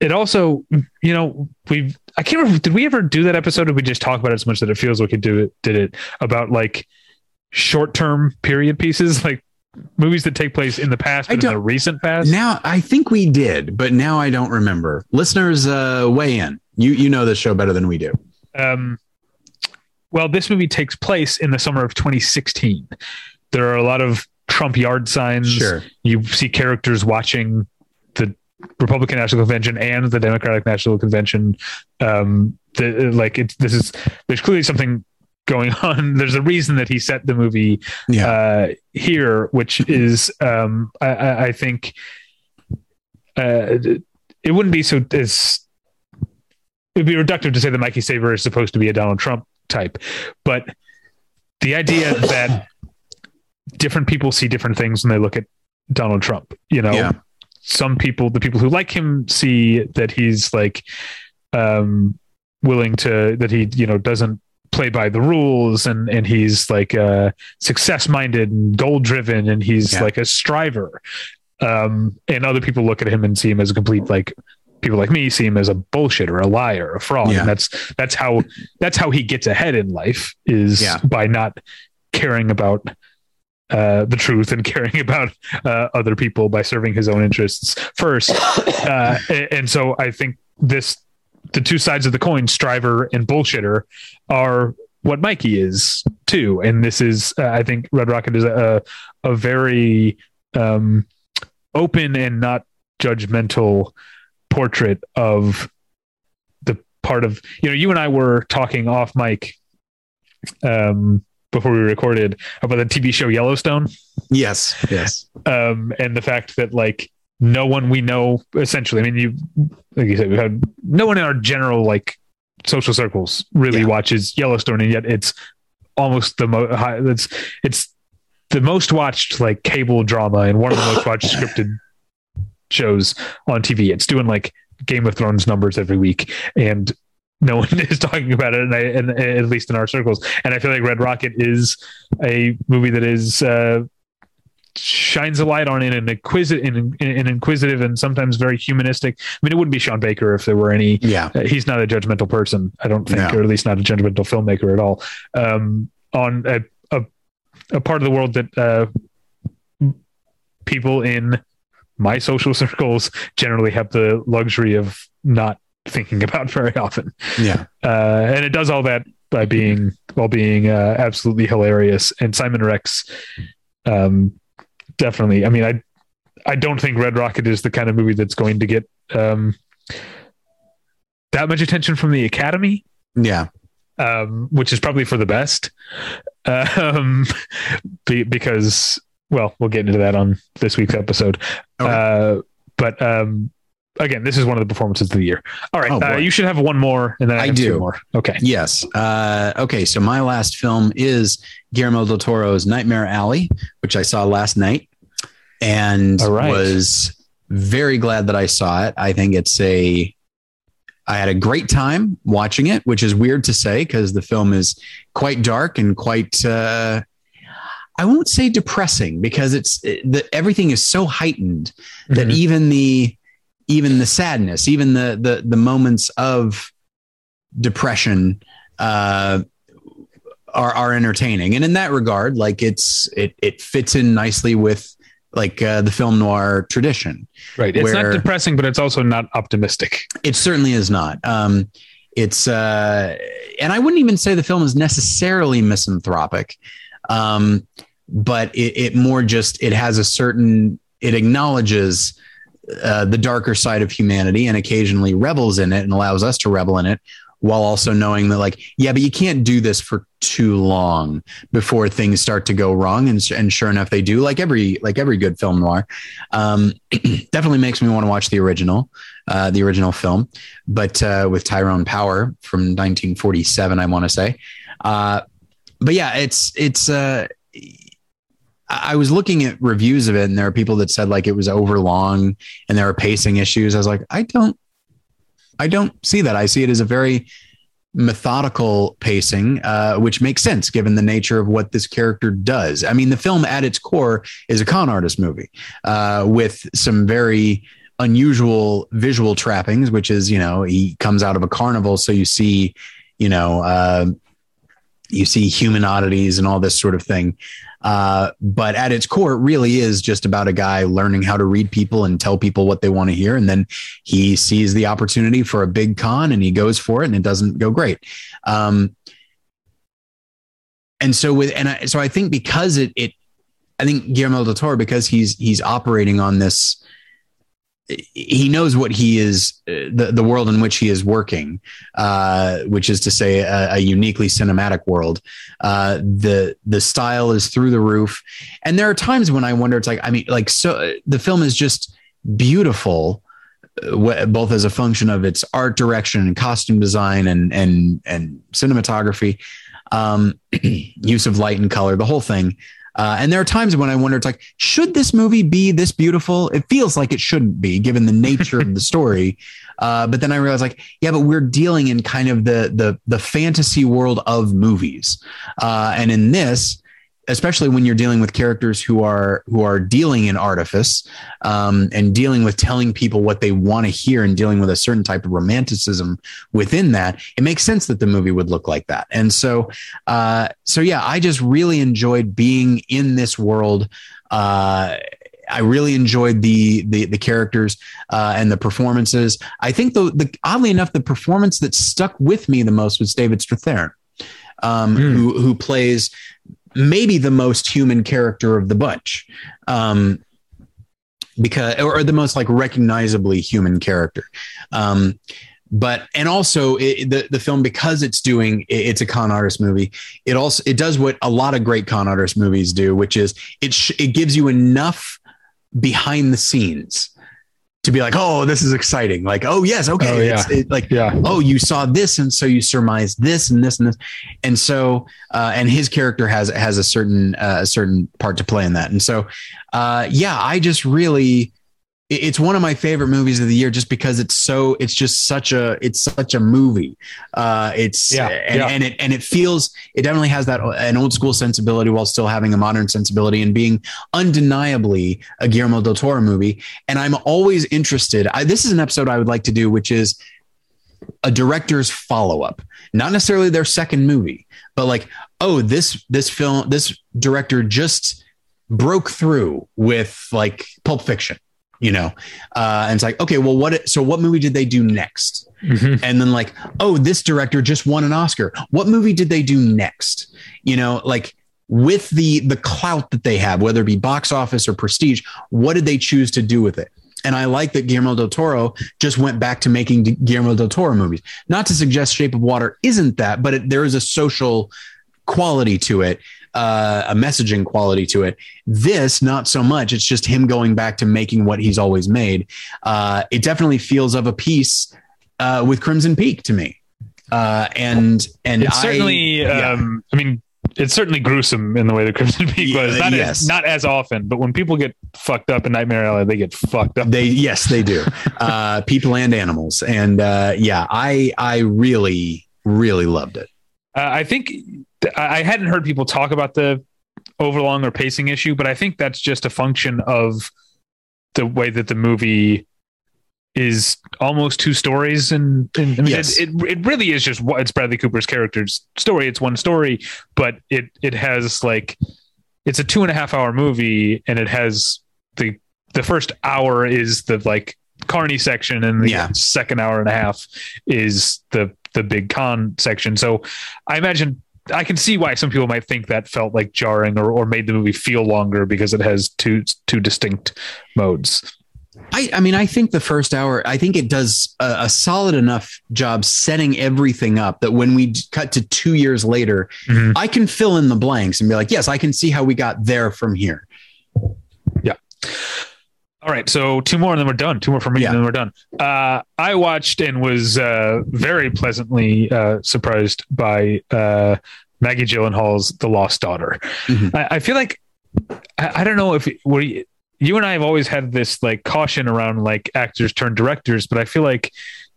it also you know we've I can't remember did we ever do that episode did we just talk about it so much that it feels like we do it did it about like short term period pieces like movies that take place in the past in the recent past Now I think we did, but now I don't remember. Listeners, uh, weigh in. You you know this show better than we do. um, well, this movie takes place in the summer of 2016. There are a lot of Trump yard signs. Sure. You see characters watching the Republican National Convention and the Democratic National Convention. Um, the, like it's this is there's clearly something going on. There's a reason that he set the movie Yeah. uh, here, which is um, I, I, I think uh, it wouldn't be so as it'd be reductive to say that Mikey Saber is supposed to be a Donald Trump type, but the idea that different people see different things when they look at Donald Trump, you know, Yeah. some people, the people who like him see that he's like, um, willing to, that he, you know, doesn't play by the rules and, and he's like, uh, success minded and goal driven and he's Yeah. like a striver. Um, and other people look at him and see him as a complete, like, people like me see him as a bullshitter, a liar, a fraud. Yeah. And that's, that's how, that's how he gets ahead in life is Yeah. by not caring about uh, the truth and caring about uh, other people by serving his own interests first. Uh, and, and so I think this, the two sides of the coin, striver and bullshitter, are what Mikey is too. And this is, uh, I think, Red Rocket is a a very um, open and not judgmental portrait of the part of you know you and I were talking off mic um before we recorded about the TV show Yellowstone Yes. Yes. um, and the fact that like no one we know essentially. I mean, you like you said, we've had no one in our general like social circles really Yeah. watches Yellowstone, and yet it's almost the most. It's it's the most watched like cable drama and one of the most watched scripted shows on TV. It's doing like Game of Thrones numbers every week, and no one is talking about it, and, I, and at least in our circles. And I feel like Red Rocket is a movie that is uh, shines a light on in an inquisitive, in, in, an inquisitive, and sometimes very humanistic. I mean, it wouldn't be Sean Baker if there were any. Yeah, uh, he's not a judgmental person, I don't think, no. or at least not a judgmental filmmaker at all. Um, on a, a, a part of the world that uh, people in my social circles generally have the luxury of not thinking about very often. Yeah. Uh, and it does all that by being while being uh, absolutely hilarious. And Simon Rex, um, definitely. I mean, I I don't think Red Rocket is the kind of movie that's going to get um, that much attention from the Academy. Yeah. Um, which is probably for the best. Um, be, because well, we'll get into that on this week's episode. Okay. Uh, but um, again, this is one of the performances of the year. All right, oh, uh, you should have one more, and then I, I do more. Okay. Yes. Uh, okay. So my last film is Guillermo del Toro's Nightmare Alley, which I saw last night, and right. was very glad that I saw it. I think it's a. I had a great time watching it, which is weird to say because the film is quite dark and quite. Uh, I won't say depressing because it's the, everything is so heightened that mm-hmm. even the even the sadness, even the the the moments of depression uh, are are entertaining. And in that regard, like it's it it fits in nicely with like uh, the film noir tradition. Right. It's not depressing, but it's also not optimistic. It certainly is not. Um, it's uh, and I wouldn't even say the film is necessarily misanthropic, um, but it, it more just it has a certain it acknowledges uh, the darker side of humanity and occasionally rebels in it and allows us to rebel in it while also knowing that like yeah but you can't do this for too long before things start to go wrong. And, and sure enough they do like every like every good film noir. Um, definitely makes me want to watch the original uh, the original film. But uh, with tyrone power from 1947 i want to say. Uh, but yeah it's it's uh I was looking at reviews of it, and there are people that said like it was overlong, and there are pacing issues. I was like, I don't, I don't see that. I see it as a very methodical pacing, uh, which makes sense given the nature of what this character does. I mean, the film at its core is a con artist movie uh, with some very unusual visual trappings, which is, you know, he comes out of a carnival. So you see, you know, uh, you see human oddities and all this sort of thing. Uh, but at its core, it really is just about a guy learning how to read people and tell people what they want to hear. And then he sees the opportunity for a big con and he goes for it and it doesn't go great. Um, and so with, and I, so I think because it, it, I think Guillermo del Toro, because he's, he's operating on this, he knows what he is the, the world in which he is working uh, which is to say a, a uniquely cinematic world. Uh, the the style is through the roof. And there are times when i wonder it's like i mean like so the film is just beautiful uh, both as a function of its art direction and costume design and and and cinematography um, use of light and color the whole thing uh, and there are times when I wonder, it's like, should this movie be this beautiful? It feels like it shouldn't be, given the nature of the story. Uh, but then I realized, like, yeah, but we're dealing in kind of the the the fantasy world of movies, uh, and in this, especially when you're dealing with characters who are who are dealing in artifice um, and dealing with telling people what they want to hear and dealing with a certain type of romanticism within that it makes sense that the movie would look like that and so uh, so yeah i just really enjoyed being in this world uh, I really enjoyed the the, the characters uh, and the performances. I think the, the oddly enough, the performance that stuck with me the most was David Strathairn, um, mm. who who plays maybe the most human character of the bunch. Um, because or the most like recognizably human character. Um, but and also it, the the film because it's doing it's a con artist movie it also it does what a lot of great con artist movies do which is it sh- it gives you enough behind the scenes to be like, oh, this is exciting. Like, oh yes, okay, Oh, yeah. it's it, like Yeah. oh, you saw this, and so you surmised this and this and this, and so uh, and his character has has a certain uh, a certain part to play in that, and so uh, yeah, I just really it's one of my favorite movies of the year just because it's so it's just such a it's such a movie. Uh it's Yeah, and, yeah. and it and it feels it definitely has that an old school sensibility while still having a modern sensibility and being undeniably a Guillermo del Toro movie. And I'm always interested I, this is an episode I would like to do which is a director's follow-up. Not necessarily their second movie but like oh this this film this director just broke through with like pulp fiction you know? Uh and it's like okay well what so what movie did they do next? Mhm. and then like oh this director just won an oscar. What movie did they do next? You know like with the the clout that they have whether it be box office or prestige what did they choose to do with it? And I like that Guillermo del Toro just went back to making Guillermo del Toro movies. Not to suggest Shape of Water isn't that, but it, there is a social quality to it, uh, a messaging quality to it. This, not so much. It's just him going back to making what he's always made. Uh, it definitely feels of a piece uh, with Crimson Peak to me. Uh, and and It's I- certainly, yeah. um, I mean, it's certainly gruesome in the way that Crimson Peak was. Not, yes. as, not as often, but when people get fucked up in Nightmare Alley, they get fucked up. They yes, they do. uh, people and animals, and uh, yeah, I I really really loved it. Uh, I think th- I hadn't heard people talk about the overlong or pacing issue, but I think that's just a function of the way that the movie is almost two stories and, and I mean, Yes. it, it it really is just what it's Bradley Cooper's character's story. It's one story, but it it has like it's a two and a half hour movie and it has the the first hour is the like carney section and the Yeah. second hour and a half is the the big con section. So I imagine I can see why some people might think that felt like jarring or, or made the movie feel longer because it has two two distinct modes. I, I mean, I think the first hour, I think it does a, a solid enough job setting everything up that when we cut to two years later, Mhm. I can fill in the blanks and be like, yes, I can see how we got there from here. All right, so two more and then we're done. Two more for me Yeah. and then we're done. Uh, I watched and was uh, very pleasantly uh, surprised by uh, Maggie Gyllenhaal's The Lost Daughter. Mhm. I, I feel like I, I don't know if we, you and I have always had this like caution around like actors turn directors, but I feel like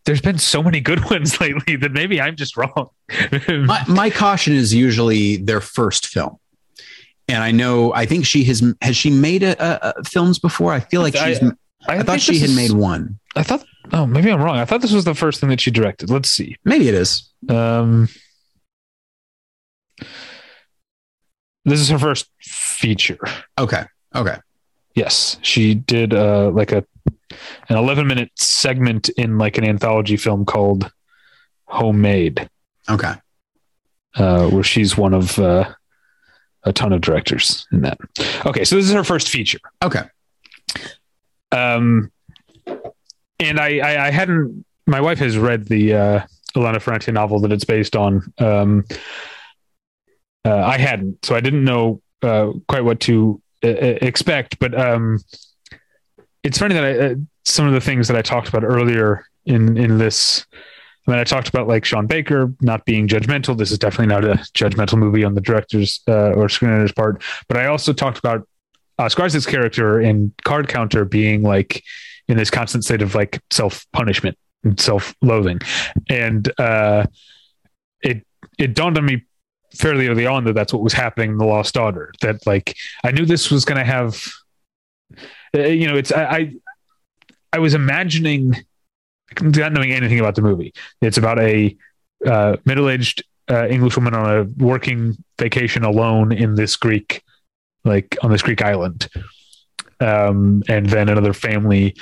there's been so many good ones lately that maybe I'm just wrong. My, my caution is usually their first film. And I know, I think she has, has she made a, a, films before? I feel like I- she's, I, thought she had is- made one. I thought. Oh, maybe I'm wrong. I thought this was the first thing that she directed. Let's see. Maybe it is. Um, this is her first feature. Okay. Okay. Yes, she did uh, like a an 11 minute segment in like an anthology film called Homemade, Okay. uh, where she's one of uh, a ton of directors in that. Okay, so this is her first feature. Okay. Um, and I, I, I hadn't. My wife has read the uh, Elena Ferrante novel that it's based on. Um, uh, I hadn't, so I didn't know uh, quite what to uh, expect. But um, it's funny that I, uh, some of the things that I talked about earlier in in this. I mean, I talked about like Sean Baker not being judgmental. This is definitely not a judgmental movie on the director's uh, or screenwriter's part. But I also talked about Isaac's character in Card Counter being like in this constant state of like self punishment and self loathing, and uh, it it dawned on me fairly early on that that's what was happening in The Lost Daughter. That like I knew this was going to have, uh, you know, it's I, I I was imagining not knowing anything about the movie. It's about a uh, middle aged uh, English woman on a working vacation alone in this Greek like on this Greek island. Um, and then another family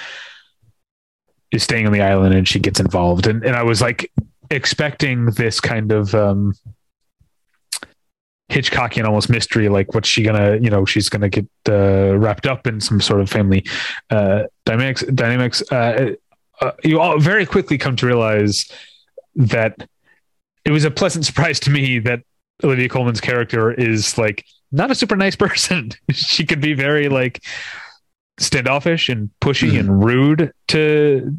is staying on the island and she gets involved. And, and I was like expecting this kind of, um, Hitchcockian almost mystery, like what's she gonna, you know, she's gonna get uh, wrapped up in some sort of family uh, dynamics. Dynamics. Uh, uh, you all very quickly come to realize that it was a pleasant surprise to me that Olivia Colman's character is like not a super nice person. she could be very like standoffish and pushy mm-hmm. and rude to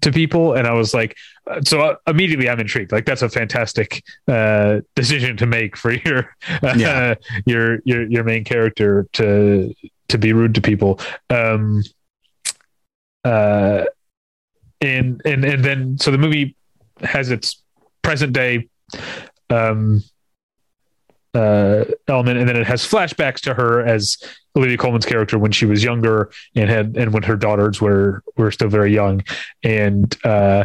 to people and i was like uh, so uh, immediately i'm intrigued like that's a fantastic uh, decision to make for your uh, your your your main character to to be rude to people um uh and and and then so the movie has its present day um uh, element, and then it has flashbacks to her as Olivia Colman's character when she was younger and had and when her daughters were were still very young, and uh,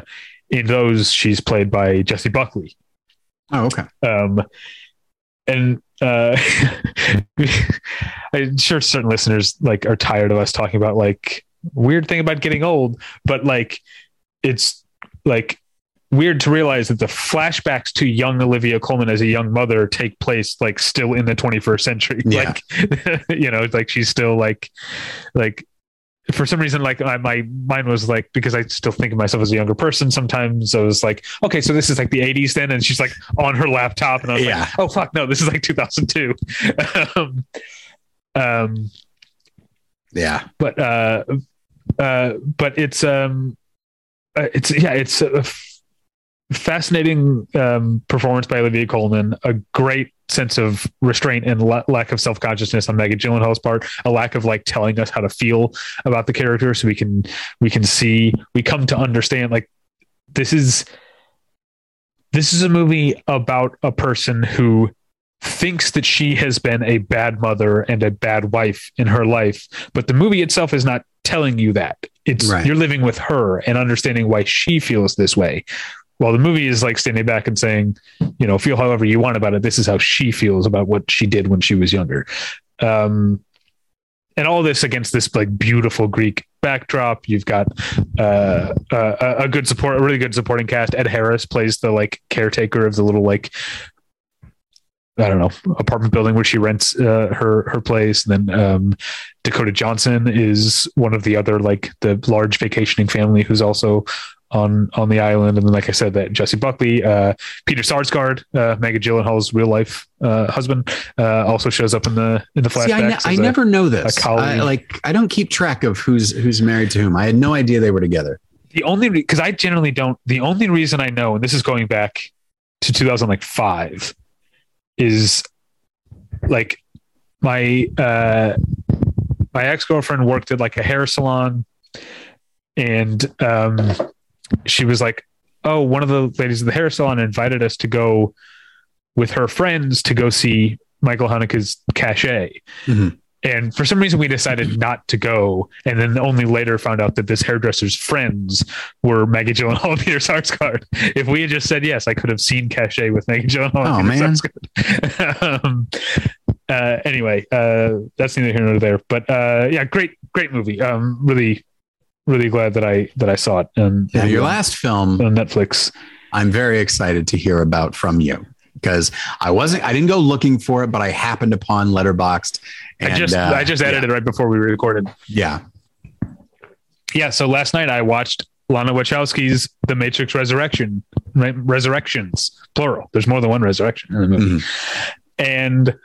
in those she's played by Jessie Buckley. Oh, okay. Um, and uh, I'm sure certain listeners like are tired of us talking about like weird thing about getting old, but like it's like weird to realize that the flashbacks to young Olivia Colman as a young mother take place like still in the 21st century. Yeah. Like, you know, like she's still like, like for some reason, like I, my mind was like, because I still think of myself as a younger person. Sometimes I was like, okay, so this is like the 80s then. And she's like on her laptop and I was yeah. like, oh fuck, no, this is like 2002. um, um, yeah, but, uh, uh, but it's, um, it's, yeah, it's, uh, fascinating um, performance by Olivia Colman, a great sense of restraint and la- lack of self consciousness on Maggie Gyllenhaal's part, a lack of like telling us how to feel about the character, so we can we can see we come to understand like this is this is a movie about a person who thinks that she has been a bad mother and a bad wife in her life but the movie itself is not telling you that it's right. you're living with her and understanding why she feels this way while the movie is like standing back and saying, you know, feel however you want about it. This is how she feels about what she did when she was younger. Um, and all this against this like beautiful Greek backdrop. You've got uh, uh, a good support, a really good supporting cast. Ed Harris plays the like caretaker of the little like I don't know apartment building where she rents uh, her her place. And then um, Dakota Johnson is one of the other like the large vacationing family who's also on on the island. And then, like I said, that Jessie Buckley, uh, Peter Sarsgaard, uh, Maggie Gyllenhaal's real life uh, husband, uh, also shows up in the in the flashbacks. See, I, ne- I never know this. I, like I don't keep track of who's who's married to whom. I had no idea they were together. The only because I generally don't. The only reason I know, and this is going back to 2005, is like my uh my ex girlfriend worked at like a hair salon, and um she was like, "Oh, one of the ladies of the hair salon invited us to go with her friends to go see Michael Haneke's Caché." Mm-hmm. And for some reason, we decided not to go, and then only later found out that this hairdresser's friends were Maggie Gyllenhaal and Peter Sarsgaard. If we had just said yes, I could have seen Caché with Maggie Gyllenhaal. Oh man. um, uh, anyway, uh, that's neither here nor there. But uh, yeah, great, great movie. Um, really, really glad that I that I saw it. And, now, your last film on Netflix. I'm very excited to hear about from you because I wasn't I didn't go looking for it, but I happened upon Letterboxd. And, I just uh, I just edited yeah. right before we recorded. Yeah. Yeah. So last night I watched Lana Wachowski's The Matrix Resurrection, Resurrections, plural. There's more than one resurrection in the movie. Mm-hmm. And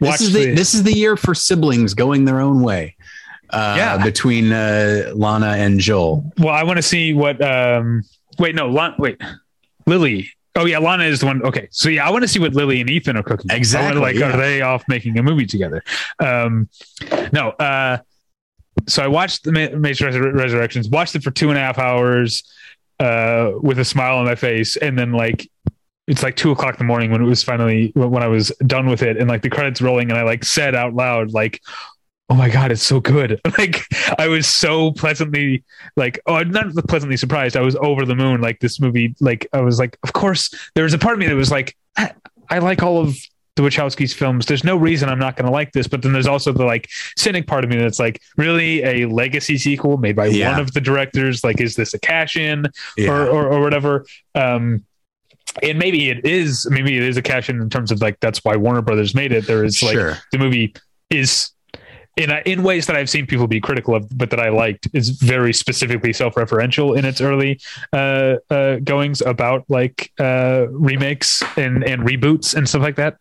this is the, the, this is the year for siblings going their own way uh, yeah. between uh, Lana and Joel. Well, I want to see what. Um, wait, no, Lana, wait, Lily. Oh yeah, Lana is the one. Okay, so yeah, I want to see what Lily and Ethan are cooking. Exactly. like, yeah. are they off making a movie together? Um, no. Uh, so I watched the Matrix Resurrections. Watched it for two and a half hours uh, with a smile on my face, and then like it's like two o'clock in the morning when it was finally when I was done with it, and like the credits rolling, and I like said out loud like, oh my god it's so good. Like i was so pleasantly like oh i'm not pleasantly surprised. I was over the moon like this movie like i was like of course there was a part of me that was like i, I like all of the wachowskis films. There's no reason i'm not going to like this but then there's also the like cynic part of me that's like really? A legacy sequel made by yeah. one of the directors? Like is this a cash in yeah. or, or, or whatever? Um and maybe it is maybe it is a cash in in terms of like that's why warner brothers made it. There is like sure. the movie is in in ways that I've seen people be critical of, but that I liked, is very specifically self-referential in its early uh, uh, goings about like uh, remakes and and reboots and stuff like that.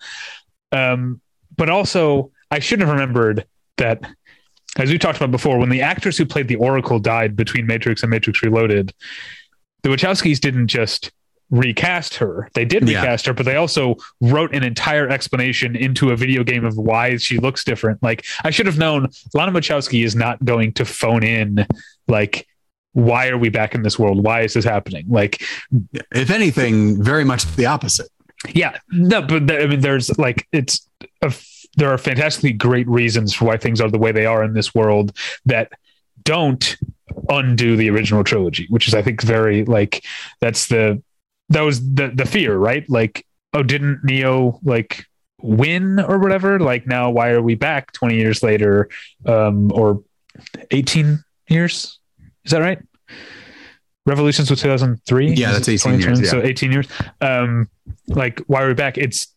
Um, but also, I should have remembered that as we talked about before, when the actors who played the Oracle died between Matrix and Matrix Reloaded, the Wachowskis didn't just recast her. They did Yeah. recast her, but they also wrote an entire explanation into a video game of why she looks different. Like I should have known Lana Wachowski is not going to phone in like why are we back in this world? Why is this happening? Like If anything, very much the opposite. yeah, no, but I mean, there's like it's a f- there are fantastically great reasons for why things are the way they are in this world that don't undo the original trilogy, which is I think very like that's the that was the the fear, right? Like, oh, didn't Neo like win or whatever? Like now, why are we back twenty years later, um, or eighteen years? Is that right? Revolutions was two thousand three. Yeah, that's 18 years, yeah. So eighteen years. Um, like why are we back? It's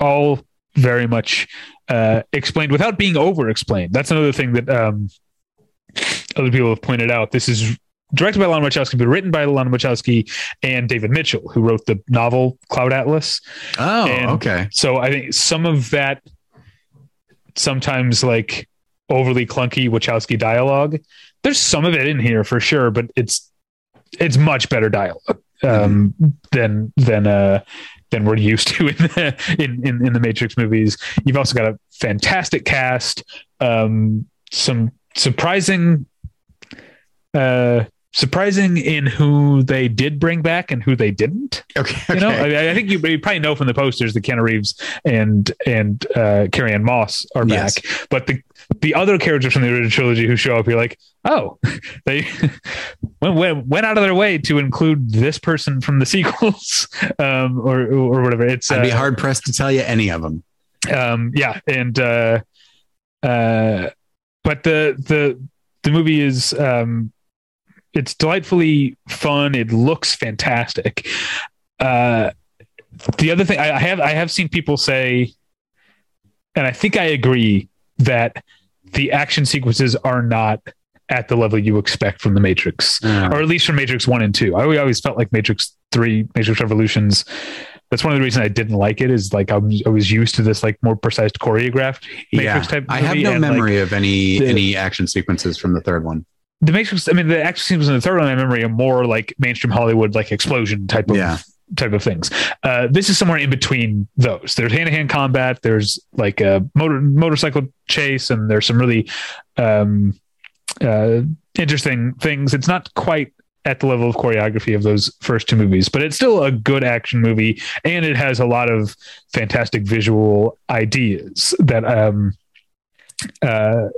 all very much uh, explained without being over explained. That's another thing that um, other people have pointed out. This is directed by Lana Wachowski, but written by Lana Wachowski and David Mitchell, who wrote the novel Cloud Atlas. Oh, And- okay. So I think some of that sometimes like overly clunky Wachowski dialogue. There's some of it in here for sure, but it's it's much better dialogue um, than than uh than we're used to in the in, in in the Matrix movies. You've also got a fantastic cast, um, some surprising uh surprising in who they did bring back and who they didn't. Okay. You know. I, I think you, you probably know from the posters that Keanu Reeves and and uh, Carrie Ann Moss are back, Yes. but the the other characters from the original trilogy who show up, you're like, oh, they went, went went out of their way to include this person from the sequels, um, or or whatever. It's I'd be uh, hard pressed to tell you any of them. um yeah and uh uh but the the the movie is um it's delightfully fun it looks fantastic uh the other thing I, I have i have seen people say and i think i agree that the action sequences are not at the level you expect from the matrix or at least from Matrix One and Two. I always- felt like Matrix Three, Matrix Revolutions. That's one of the reasons I didn't like it. Is like I was, I was used to this like more precise choreographed Matrix yeah. type. I have no and, like, memory of any the- any action sequences from the third one. The Matrix. I mean, the action scenes in the third one, I memory are more like mainstream Hollywood, like explosion type of Yeah. type of things. Uh, this is somewhere in between those. There's hand to hand combat. There's like a motor motorcycle chase, and there's some really um, uh, interesting things. It's not quite at the level of choreography of those first two movies, but it's still a good action movie, and it has a lot of fantastic visual ideas that um, uh,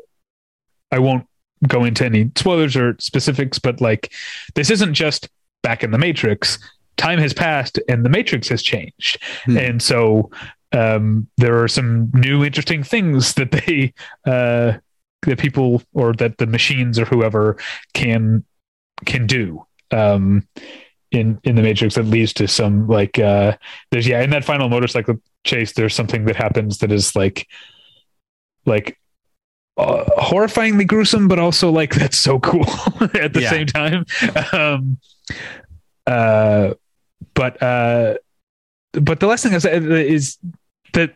I won't go into any spoilers or specifics, but like this isn't just back in the Matrix. Time has passed and the Matrix has changed, Hmm. and so um, there are some new interesting things that they uh, that people or that the machines or whoever can can do um, in in the Matrix that leads to some like uh, there's yeah in that final motorcycle chase there's something that happens that is like like uh, horrifyingly gruesome, but also like that's so cool at the Yeah. same time. Um, uh, but uh, but the last thing is, is that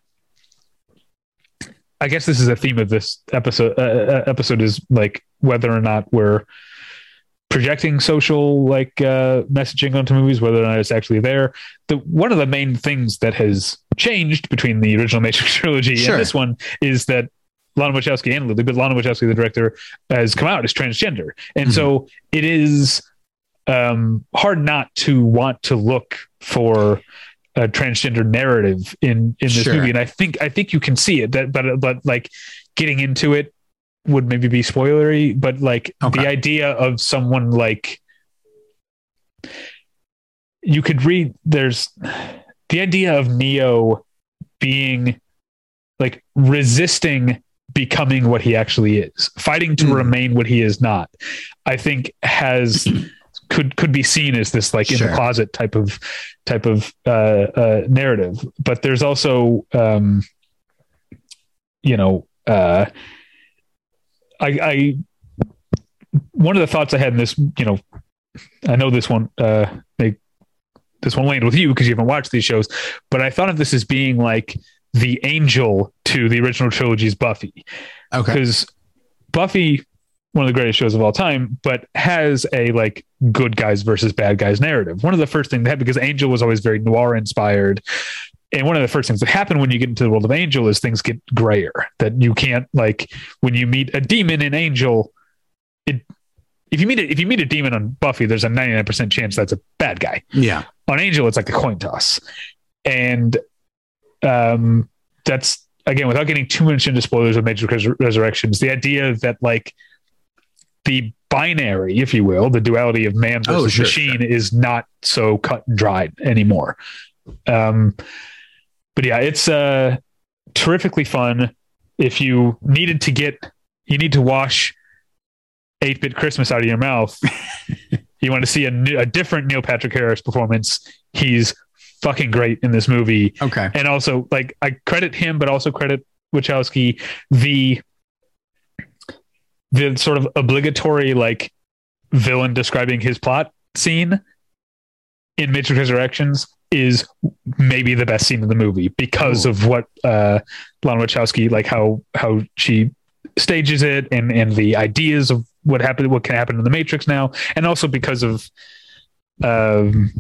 I guess this is a theme of this episode. Uh, uh, episode is like whether or not we're projecting social like uh, messaging onto movies, whether or not it's actually there. The one of the main things that has changed between the original Matrix trilogy Sure. and this one is that Lana Wachowski and Lily, but Lana Wachowski, the director, has come out as transgender, and so it is um, hard not to want to look for a transgender narrative in in this Sure. movie, and I think I think you can see it. That, but but like getting into it would maybe be spoilery, but like Okay. the idea of someone like you could read there's the idea of Neo being like resisting becoming what he actually is, fighting to Hmm. remain what he is not. I think has could could be seen as this like in the closet type of type of uh, uh, narrative. But there's also um, you know uh, I, I one of the thoughts I had in this you know I know this one uh, they, this one landed with you because you haven't watched these shows, but I thought of this as being like the angel to the original trilogy's Buffy Okay. because Buffy, one of the greatest shows of all time, but has a like good guys versus bad guys narrative. One of the first things that because Angel was always very noir inspired. And one of the first things that happen when you get into the world of Angel is things get grayer. That you can't like when you meet a demon in Angel, it if you meet a, if you meet a demon on Buffy, there's a 99% chance that's a bad guy. Yeah. On Angel, it's like a coin toss. And um that's again without getting too much into spoilers of Matrix Res- Resurrections, the idea that like the binary, if you will, the duality of man versus Oh, sure, machine is not so cut and dried anymore. Um, but yeah, it's uh, terrifically fun. If you needed to get, you need to wash 8 bit Christmas out of your mouth. you want to see a, new- a different Neil Patrick Harris performance. He's fucking great in this movie Okay. and also like I credit him, but also credit Wachowski the the sort of obligatory like villain describing his plot scene in Matrix Resurrections is maybe the best scene in the movie because Ooh. of what uh Lana Wachowski like how how she stages it and and the ideas of what happened what can happen in the Matrix now and also because of um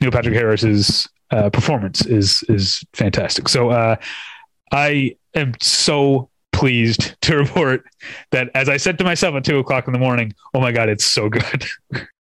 Neil Patrick Harris's uh, performance is is fantastic. So uh, I am so pleased to report that, as I said to myself at two o'clock in the morning, oh my god, it's so good.